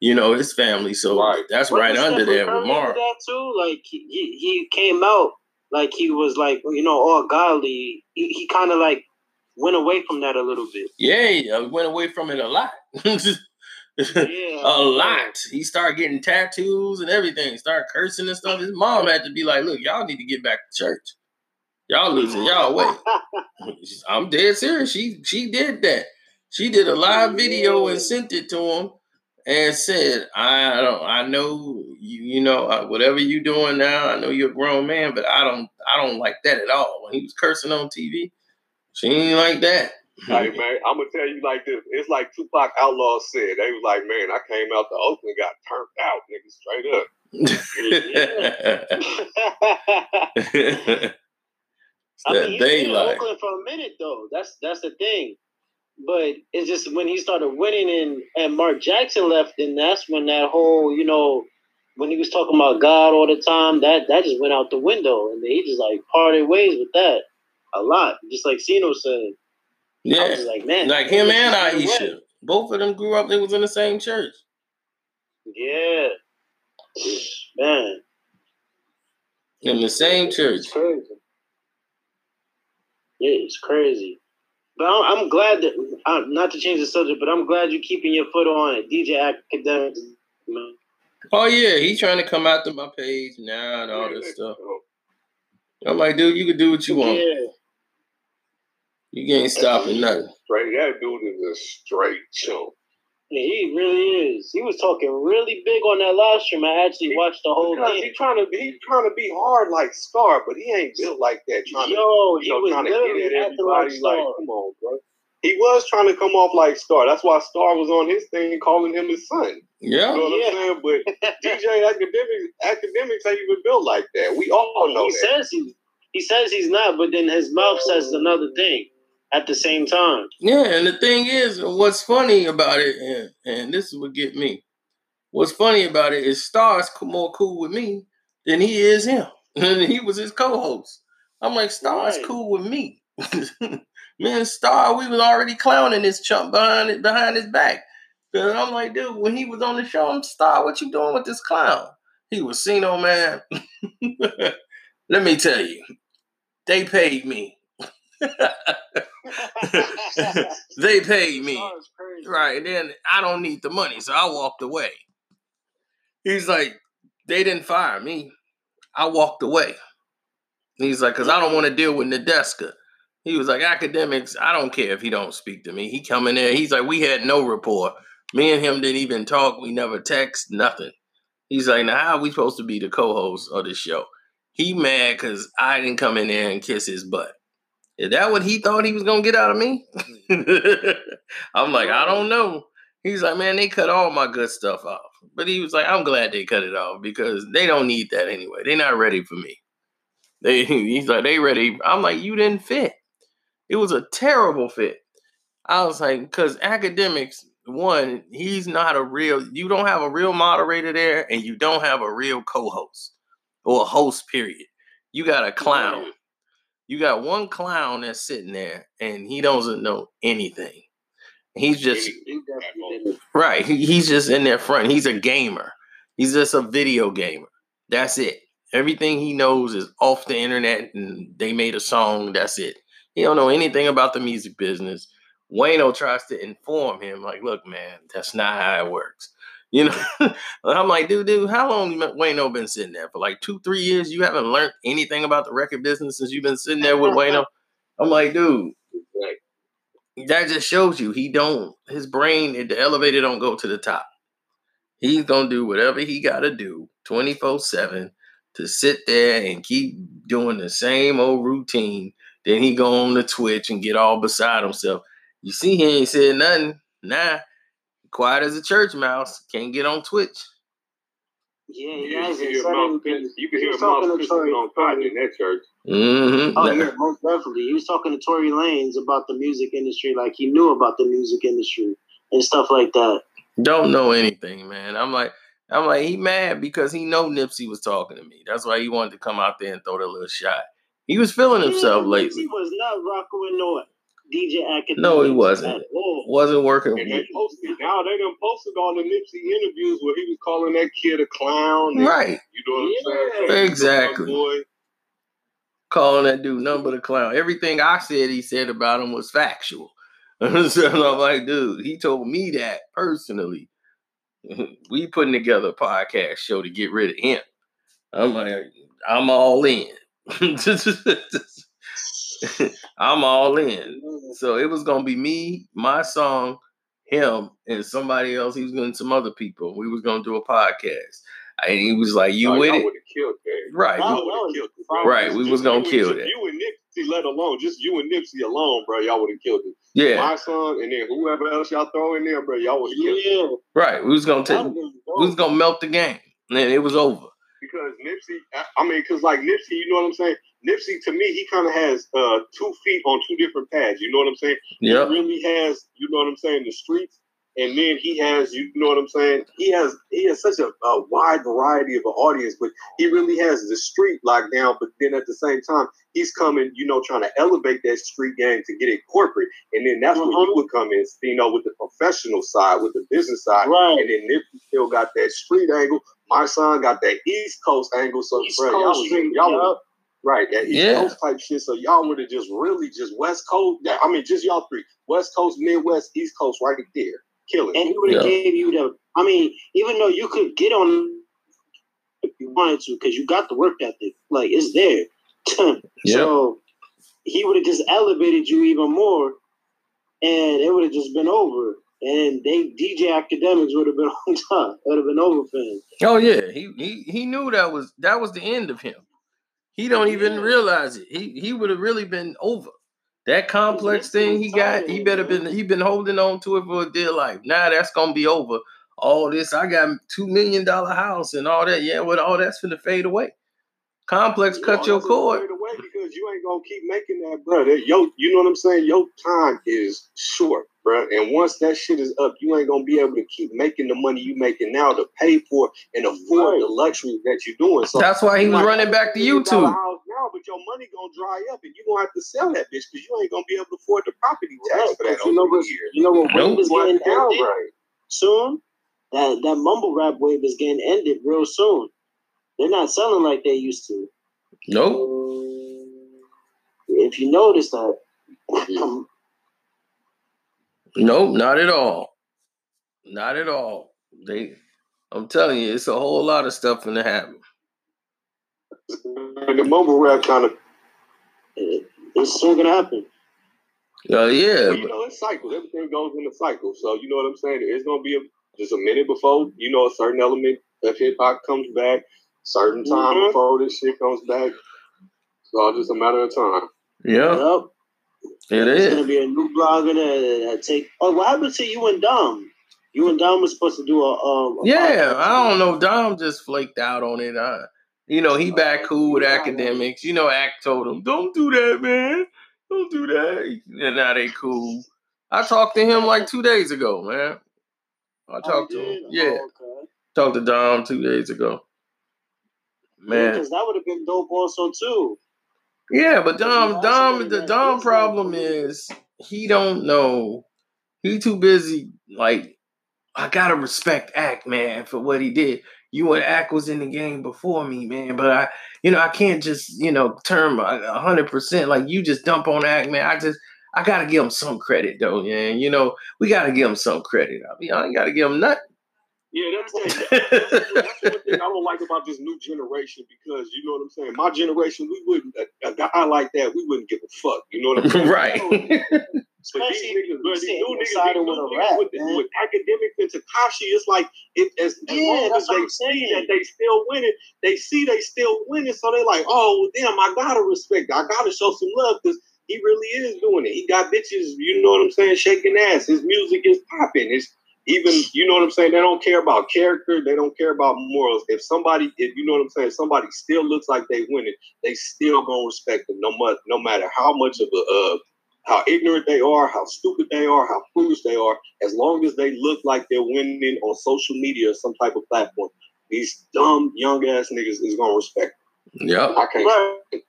A: you know, his family. So
D: Right.
A: that's
K: Wasn't
A: right under
K: Stephen
A: there
K: Curry
A: with Mark.
K: That too, like he, he he came out like he was like you know all godly. He, he kind of like went away from that a little bit.
A: Yeah, I uh, went away from it a lot.
E: Yeah,
A: a lot. He started getting tattoos and everything. Started cursing and stuff. His mom had to be like, "Look, y'all need to get back to church. Y'all losing y'all way." I'm dead serious. She she did that. She did a live video and sent it to him and said, "I don't. I know you. You know uh, whatever you doing now. I know you're a grown man, but I don't. I don't like that at all." When he was cursing on TV, she ain't like that.
D: Hey man, I'm gonna tell you like this. It's like Tupac Outlaw said. They was like, man, I came out the Oakland, got turned out, nigga, straight up.
E: I
A: that
E: mean,
A: they
E: in
A: like.
E: Oakland for a minute though. That's that's the thing. But it's just when he started winning and and Mark Jackson left, and that's when that whole you know when he was talking about God all the time, that that just went out the window, and he just like parted ways with that a lot. Just like Sino said,
A: Yeah,
E: like man,
A: like him and Ayesha. Both of them grew up. They was in the same church.
E: Yeah, man,
A: In the same church.
E: it's crazy. Yeah, it's crazy. But I'm, I'm glad that uh, not to change the subject, but I'm glad you're keeping your foot on it, DJ Akademiks. Man.
A: Oh yeah, He's trying to come out to my page now and all this stuff. I'm like, dude, you can do what you want.
E: Yeah.
A: You ain't stopping nothing.
D: Straight, that dude is a straight chump.
E: Yeah, he really is. He was talking really big on that live stream. I actually watched the whole
D: Because
E: thing.
D: he trying to he trying to be hard like Scar, but he ain't built like that. Trying
E: Yo,
D: to,
E: he
D: know,
E: was
D: trying to get at everybody. Like, come on, bro. He was trying to come off like Star. That's why Star was on his thing calling him his son.
A: Yeah.
D: You know what
E: Yeah.
D: I'm saying? But DJ Akademiks Akademiks ain't even built like that. We all know
E: he
D: that.
E: says he he says he's not, but then his mouth says another thing at the same time.
A: Yeah, and the thing is, what's funny about it, and, and this is what get me. What's funny about it is Star's more cool with me than he is him. And he was his co-host. I'm like, Star's
E: Right.
A: cool with me. me and Star, we was already clowning this chump behind it behind his back. Cause I'm like, dude, when he was on the show, I'm Star, what you doing with this clown? He was seen, Sino man. Let me tell you, they paid me. they paid me.
E: Oh,
A: right. And then I don't need the money, so I walked away. He's like, they didn't fire me. I walked away. He's like, because I don't want to deal with Nadeska. He was like, Akademiks, I don't care if he don't speak to me. He come in there. He's like, we had no rapport. Me and him didn't even talk. We never text, nothing. He's like, now how are we supposed to be the co-host of this show? He mad because I didn't come in there and kiss his butt. Is that what he thought he was gonna get out of me? I'm like, I don't know. He's like, man, they cut all my good stuff off. But he was like, I'm glad they cut it off because they don't need that anyway. They're not ready for me. They he's like, they ready. I'm like, you didn't fit. It was a terrible fit. I was like, because Akademiks, one, he's not a real, you don't have a real moderator there, and you don't have a real co-host or a host, period. You got a clown. You got one clown that's sitting there and he doesn't know anything. He's just
E: He definitely didn't.
A: right. He's just in there front. He's a gamer. He's just a video gamer. That's it. Everything he knows is off the internet and they made a song. That's it. He don't know anything about the music business. Wayno tries to inform him, like, look, man, that's not how it works. You know, I'm like, dude, dude, how long you Wayno been sitting there for? Like two, three years? You haven't learned anything about the record business since you've been sitting there with Wayno? I'm like, dude, that just shows you he don't his brain the elevator don't go to the top. He's gonna do whatever he gotta do 24-7 to sit there and keep doing the same old routine. Then he go on the Twitch and get all beside himself. You see, he ain't said nothing. Nah, quiet as a church mouse. Can't get on Twitch.
E: Yeah, he
D: You can
E: hasn't
D: hear
E: said
D: mouth
E: anything.
D: piss- you can hear
E: was
D: mouth
E: talking to
D: pissing
E: Tory-
D: on cotton in that church.
A: Mm-hmm.
E: Oh yeah, most definitely. He was talking to Tory Lanez about the music industry, like he knew about the music industry and stuff like that.
A: Don't know anything, man. I'm like, I'm like, he mad because he know Nipsey was talking to me. That's why he wanted to come out there and throw that little shot. He was feeling himself
E: Yeah,
A: lately.
E: He was not rocking with no DJ Akademiks.
A: No, he wasn't. Wasn't working.
D: And they posted now they done posted all the Nipsey interviews where he was calling that kid a clown. and-
A: Right.
D: You know what I'm saying?
A: Exactly. Calling that dude number the clown. Everything I said he said about him was factual. so I'm like, dude, he told me that personally. we putting together a podcast show to get rid of him. I'm like, I'm all in. I'm all in. Mm. So it was gonna be me, my song, him, and somebody else. He was going to some other people. We was gonna do a podcast. And he was like, "You
D: Oh,
A: with it?"
D: would killed that.
A: Right.
D: Y'all
A: we-
D: killed it.
A: Right,
D: Just-
A: we
D: just
A: was gonna kill
D: just
A: that.
D: You and Nipsey, let alone just you and Nipsey alone, bro. Y'all would have killed it.
A: Yeah.
D: My son, and then whoever else y'all throw in there, bro. Y'all would have killed it.
E: Yeah.
A: Right. We was gonna take.
E: That'd
A: We was gonna melt the game, and it was over.
D: because Nipsey, I- I mean, because like Nipsey, you know what I'm saying? Nipsey to me, he kind of has uh, two feet on two different paths. You know what I'm saying?
A: Yeah.
D: He really has, you know what I'm saying, the streets, and then he has, you know what I'm saying? He has he has such a, a wide variety of an audience, but he really has the street locked down. But then at the same time, he's coming, you know, trying to elevate that street game to get it corporate, and then that's where you would come in, you know, with the professional side, with the business side,
E: Right.
D: and then Nipsey still got that street angle. My son got that East Coast angle, so
E: East
D: bro,
E: Coast
D: y'all, was-
E: street,
D: y'all
E: yup.
D: was- right that East
A: Yeah.
D: Coast type shit. So y'all would have just really just West Coast. I mean, just y'all three, West Coast, Midwest, East Coast, right there, killing.
E: and he would have
A: Yeah.
E: gave you the. I mean, even though you could get on if you wanted to, because you got the work ethic, like it's there. yeah. so he would have just elevated you even more, and it would have just been over. And they DJ Akademiks would have been on top. It would have been over for him.
A: Oh yeah. He he he knew that was that was the end of him. He don't even
E: Yeah.
A: realize it. He he would have really been over. That complex thing he got, he better been he been holding on to it for a dear life. Now that's gonna be over. All this, I got two million dollar house and all that. Yeah, well, all that's gonna fade away. Complex
D: You
A: cut
D: know,
A: your cord.
D: away because you ain't gonna keep making that, bro. That, yo, you know what I'm saying? Your time is short, bro. And once that shit is up, you ain't gonna be able to keep making the money you making now to pay for and afford
E: Right.
D: the luxuries that you're doing. So
A: That's why he was
D: might
A: running back to
D: a million dollar
A: YouTube.
D: Now, but your money gonna dry up, and you gonna have to sell that bitch because you ain't gonna be able to afford the property tax
E: Right,
D: for that.
E: you know what? You know what
A: Nope.
E: wave is getting ended
D: downgrade.
E: soon? That that mumble rap wave is getting ended real soon. They're not selling like they used to.
A: Nope.
E: If you notice that,
A: Nope, not at all. Not at all. They I'm telling you, it's a whole lot of stuff in the happen.
D: The mumble rap kind of,
E: it- it's soon gonna happen.
A: Uh, yeah,
D: well, you know, it's cycles. Everything goes in a cycle. So you know what I'm saying? It's gonna be a, just a minute before you know a certain element of hip hop comes back. Certain time
E: Mhm.
D: before this shit comes back. It's all just a matter of time.
A: yeah,
E: Yep.
A: it
E: There's gonna be a new blogger that, that take. Oh, what happened to you and Dom? You and Dom was supposed to do a um. a
A: Yeah,
E: podcast
A: I don't know. Dom just flaked out on it. Uh, you know, he back cool with Akademiks. You know, Act told him, "Don't do that, man. Don't do that." And now they cool. I talked to him like two days ago, man. I
E: Oh,
A: talked
E: you
A: to him. Yeah,
E: Oh, okay.
A: talked to Dom two days ago. Man,
E: because that would have been dope also too.
A: Yeah, but Dom, Dom, the Dom problem is he don't know. He too busy. Like I gotta respect Act man for what he did. You and Act was in the game before me, man. But I, you know, I can't just you know term a hundred percent like you just dump on Act man. I just I gotta give him some credit though, man. You know, we gotta give him some credit. I mean, I ain't gotta give him nothing.
D: Yeah, that's that, that's, that's one thing I don't like about this new generation because you know what I'm saying. My generation, we wouldn't a, a guy like that, we wouldn't give a fuck. You know what I'm saying?
A: right.
D: But these niggas, but these new niggas, these
E: with
D: new
E: a
D: niggas
E: rap,
D: with, with Akademiks and Tekashi, it's like it, as, as
E: Yeah,
D: long as they
E: I'm
D: see
E: saying.
D: that they still winning, they see they still winning, so they like, oh damn, I gotta respect, I gotta show some love because he really is doing it. He got bitches, you know what I'm saying, shaking ass. His music is popping. It's even, you know what I'm saying. They don't care about character. They don't care about morals. If somebody, if you know what I'm saying, somebody still looks like they winning, they still gonna respect them, no matter no matter how much of a uh, how ignorant they are, how stupid they are, how foolish they are, as long as they look like they're winning on social media or some type of platform, these dumb young ass niggas is gonna respect.
A: yep.
D: Them. I can't.
E: Right.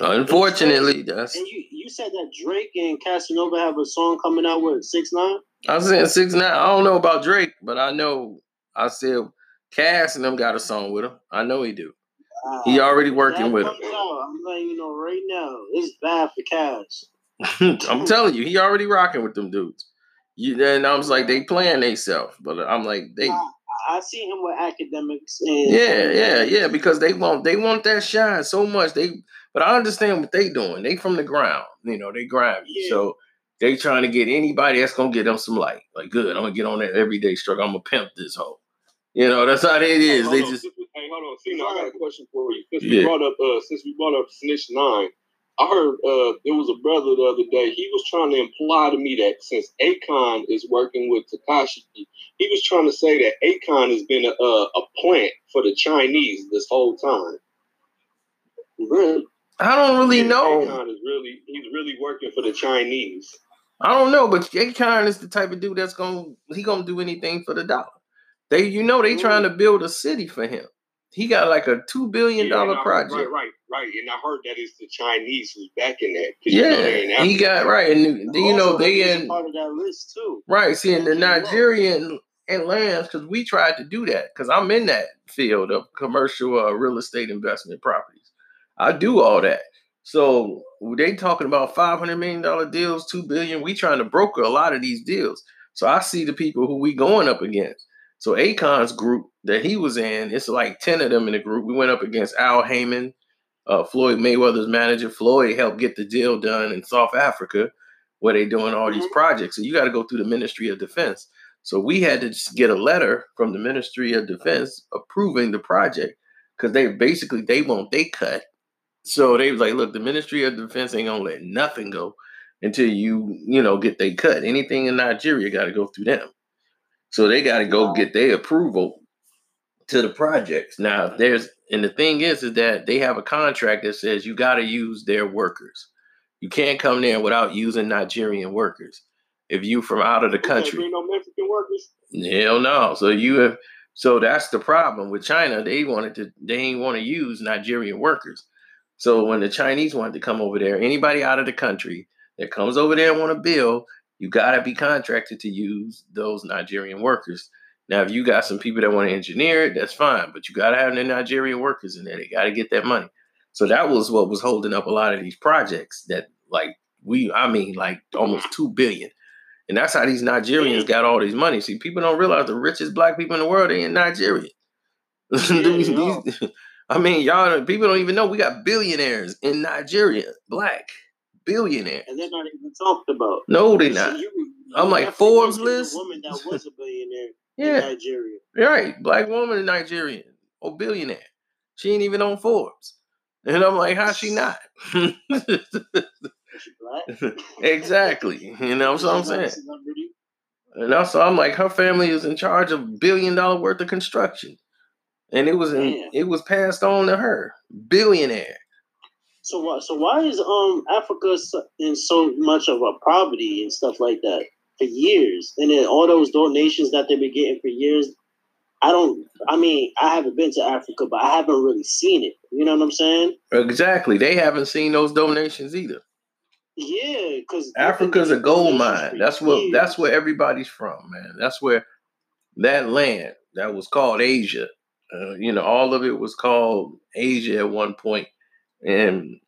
A: Unfortunately, that's
E: And you, you said that Drake and Casanova have a song coming out with six nine.
A: I said six nine. I don't know about Drake, but I know I said Cass and them got a song with him. I know he do. He already working with him.
E: I'm letting you know right now, it's bad for Cass.
A: I'm telling you, he already rocking with them dudes. You and I was like, they playing themselves, but I'm like, they
K: I, I see him with Akademiks and
A: yeah, yeah, yeah, because they want they want that shine so much. They but I understand what they doing. They from the ground, you know, they grind.
K: Yeah.
A: So they trying to get anybody that's gonna get them some light. Like, good, I'm gonna get on that everyday struggle. I'm gonna pimp this hoe. You know, that's how it is.
D: Hold
A: They
D: on,
A: just
D: hey, hold on, Cena, I got a question for you. Since
A: Yeah.
D: we brought up, uh, since we brought up Snitch Nine, I heard uh, there was a brother the other day. He was trying to imply to me that since Akon is working with Tekashi, he was trying to say that Akon has been a, a, a plant for the Chinese this whole time.
K: Really?
A: I don't really know.
D: Akon is really he's really working for the Chinese.
A: I don't know, but Jay Khan is the type of dude that's gonna he gonna do anything for the dollar. They, you know, they trying to build a city for him. He got like a two billion
D: Yeah,
A: dollar
D: I-
A: project.
D: Right, right, right. And I heard that it's the Chinese who's backing that. 'cause you know
A: Yeah, he got right, and you know they in
K: part of that list too.
A: right. See, in the
K: They came up.
A: Nigerian and lands, because we tried to do that, because I'm in that field of commercial uh, real estate investment properties. I do all that. So they talking about five hundred million dollar deals, two billion. We trying to broker a lot of these deals. So I see the people who we going up against. So Akon's group that he was in, it's like ten of them in the group. We went up against Al Haymon, uh, Floyd Mayweather's manager. Floyd helped get the deal done in South Africa, where they doing all these projects. So you got to go through the Ministry of Defense. So we had to just get a letter from the Ministry of Defense approving the project because they basically they want they cut. So they was like, look, the Ministry of Defense ain't gonna let nothing go until you, you know, get they cut. Anything in Nigeria got to go through them. So they got to go get their approval to the projects. Now, there's and the thing is, is that they have a contract that says you got to use their workers. You can't come there without using Nigerian workers. If you from out of the country,
D: no Mexican workers.
A: Hell no. So you have so that's the problem with China. They wanted to they ain't want to use Nigerian workers. So when the Chinese wanted to come over there, anybody out of the country that comes over there and want to build, you gotta be contracted to use those Nigerian workers. Now, if you got some people that want to engineer it, that's fine, but you gotta have the Nigerian workers in there. They gotta get that money. So that was what was holding up a lot of these projects that like we I mean like almost two billion. And that's how these Nigerians got all these money. See, people don't realize the richest black people in the world they in Nigeria. These- these- I mean, y'all people don't even know we got billionaires in Nigeria, black billionaires.
K: and they're not even talked about.
A: No, they
K: You see,
A: not.
K: you-
A: I'm like Forbes list.
K: woman that was a billionaire
A: Yeah.
K: in Nigeria.
A: Right, black woman in Nigerian or billionaire. She ain't even on Forbes. And I'm like, how she not? Exactly. You know what I'm
K: She's not a
A: saying? And also, I'm like, her family is in charge of billion dollar worth of construction, and it was in, it was passed on to her, billionaire.
K: So why? So why is um Africa in so much of a poverty and stuff like that for years? And then all those donations that they've been getting for years. I don't. I mean, I haven't been to Africa, but I haven't really seen it. You know what I'm saying?
A: Exactly. They haven't seen those donations either.
K: Yeah, because
A: Africa's a gold mine. That's what. That's where everybody's from, man. That's where that land that was called Asia. Uh, you know, all of it was called Asia at one point, and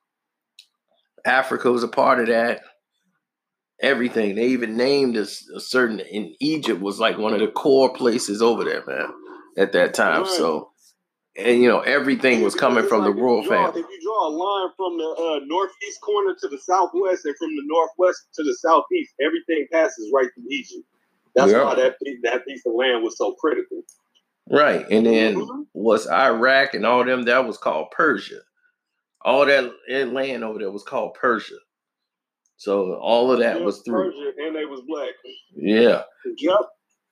A: Africa was a part of that. Everything they even named a, a certain in Egypt was like one of the core places over there, man, at that time.
D: Right.
A: So, and you know, everything was coming from the
D: like if you
A: royal
D: draw-
A: family.
D: If you draw a line from the uh, northeast corner to the southwest, and from the northwest to the southeast, everything passes right through Egypt. That's
A: Yeah.
D: why that that piece of land was so critical.
A: Right. And then
D: Mhm.
A: was Iraq and all them that was called Persia. All that that land over there was called Persia. So all of that was through.
D: Persia, and they was black.
A: Yeah.
K: Yep.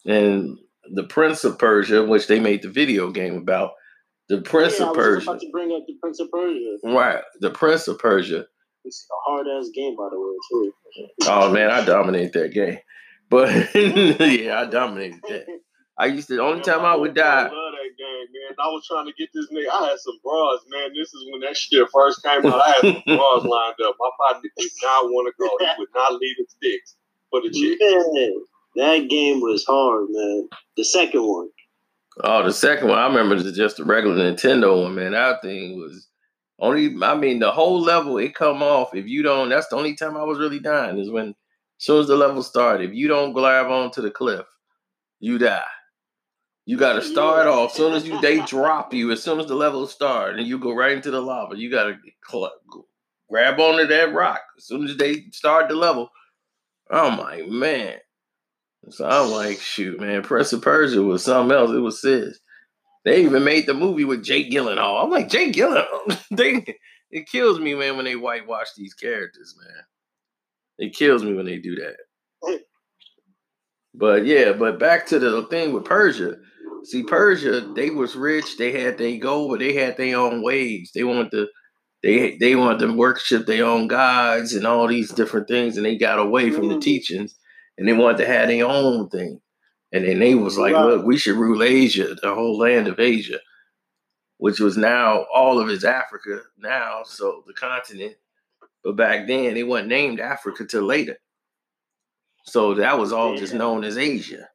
A: And the Prince of Persia, which they made the video game about, the Prince
K: yeah, I
A: of
K: was
A: Persia.
K: about to bring up the Prince of Persia.
A: Right. The Prince of Persia.
K: It's a hard ass game, by the way, too.
A: Oh man, I dominated that game. But yeah, I dominated that. I used to the only time I would die.
D: I love that game, man. I was trying to get this nigga. I had some bras, man. This is when that shit first came out. I had some bras lined up. My partner did not want to go. He would not leave his dicks for the chick.
K: Man, that game was hard, man. The second one.
A: Oh, the second one I remember is just the regular Nintendo one, man. That thing was only. I mean, the whole level it come off. If you don't, that's the only time I was really dying is when as soon as the level started, if you don't grab onto the cliff, you die. You got to start off. As soon as you they drop you, as soon as the level start, and you go right into the lava, you got to grab onto that rock. As soon as they start the level, I'm like, man. So I'm like, shoot, man, Prince of Persia was something else. It was sis. They even made the movie with Jake Gyllenhaal. I'm like, Jake Gyllenhaal. they it kills me, man, when they whitewash these characters, man. It kills me when they do that. But yeah, but back to the thing with Persia. See, Persia, they was rich, they had their gold, but they had their own ways. They wanted to they they wanted to worship their own gods and all these different things, and they got away from the
K: Mhm.
A: teachings and they wanted to have their own thing. And then they was like,
K: Right.
A: look, we should rule Asia, the whole land of Asia, which was now all of it's Africa now, so the continent. But back then it wasn't named Africa till later. So that was all just known as Asia.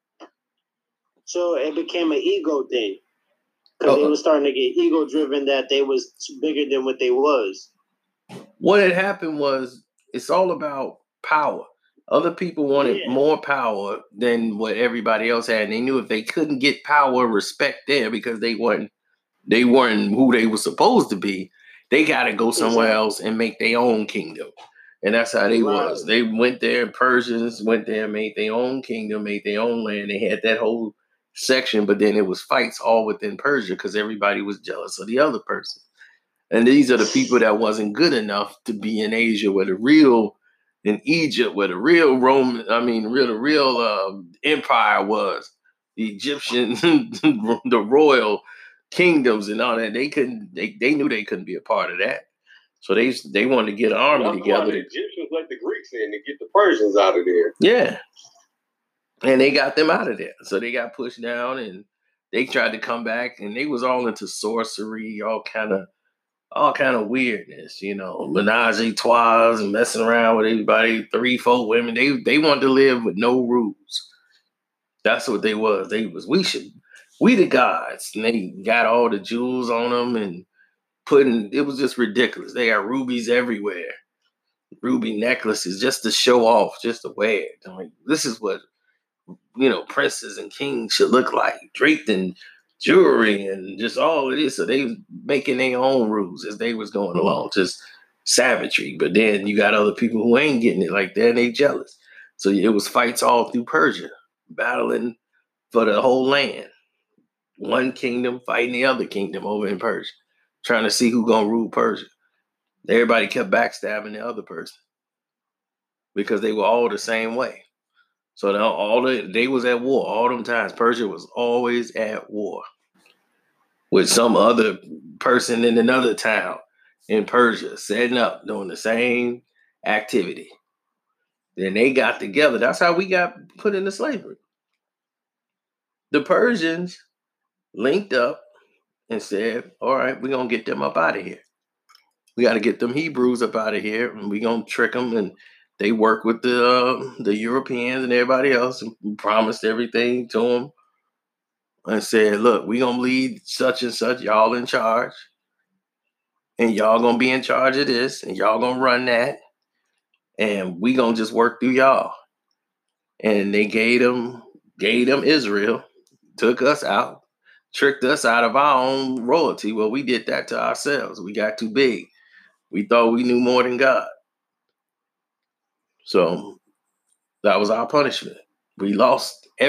K: So it became an ego thing. Because they were starting to get ego driven that they was bigger than what they was.
A: What had happened was it's all about power. Other people wanted
K: Yeah.
A: more power than what everybody else had. And they knew if they couldn't get power, respect there because they weren't they weren't who they were supposed to be, they gotta go somewhere
K: Exactly.
A: else and make their own kingdom. And that's how they was. They went there, Persians went there, made their own kingdom, made their own land. They had that whole section, but then it was fights all within Persia because everybody was jealous of the other person. And these are the people that wasn't good enough to be in Asia, where the real in Egypt, where the real Roman, I mean, real the real uh, empire was. The Egyptian, the royal kingdoms and all that. They couldn't. They, they knew they couldn't be a part of that. So they they wanted to get an army together.
D: the Egyptians let the Greeks in to get the Persians out of there.
A: yeah. And they got them out of there. So they got pushed down and they tried to come back and they was all into sorcery, all kind of all kind of weirdness, you know, menage a trois and messing around with everybody, three, four women. They they wanted to live with no rules. That's what they was. They was we should we the gods. And they got all the jewels on them and putting it was just ridiculous. They got rubies everywhere. Ruby necklaces just to show off, just to wear it. I'm like, this is what you know, princes and kings should look like, draped in jewelry and just all of this. So they was making their own rules as they was going along, just savagery. But then you got other people who ain't getting it like that and they jealous. So it was fights all through Persia, battling for the whole land. One kingdom fighting the other kingdom over in Persia, trying to see who gonna rule Persia. Everybody kept backstabbing the other person because they were all the same way. So now all the they was at war all them times. Persia was always at war with some other person in another town in Persia, setting up, doing the same activity. Then they got together. That's how we got put into slavery. The Persians linked up and said, All right, we're gonna get them up out of here. We got to get them Hebrews up out of here, and we're gonna trick them and they work with the uh, the Europeans and everybody else and promised everything to them and said, "Look, we gonna lead such and such. Y'all in charge, and y'all gonna be in charge of this, and y'all gonna run that, and we gonna just work through y'all." And they gave them gave them Israel, took us out, tricked us out of our own royalty. Well, we did that to ourselves. We got too big. We thought we knew more than God. So that was our punishment. We lost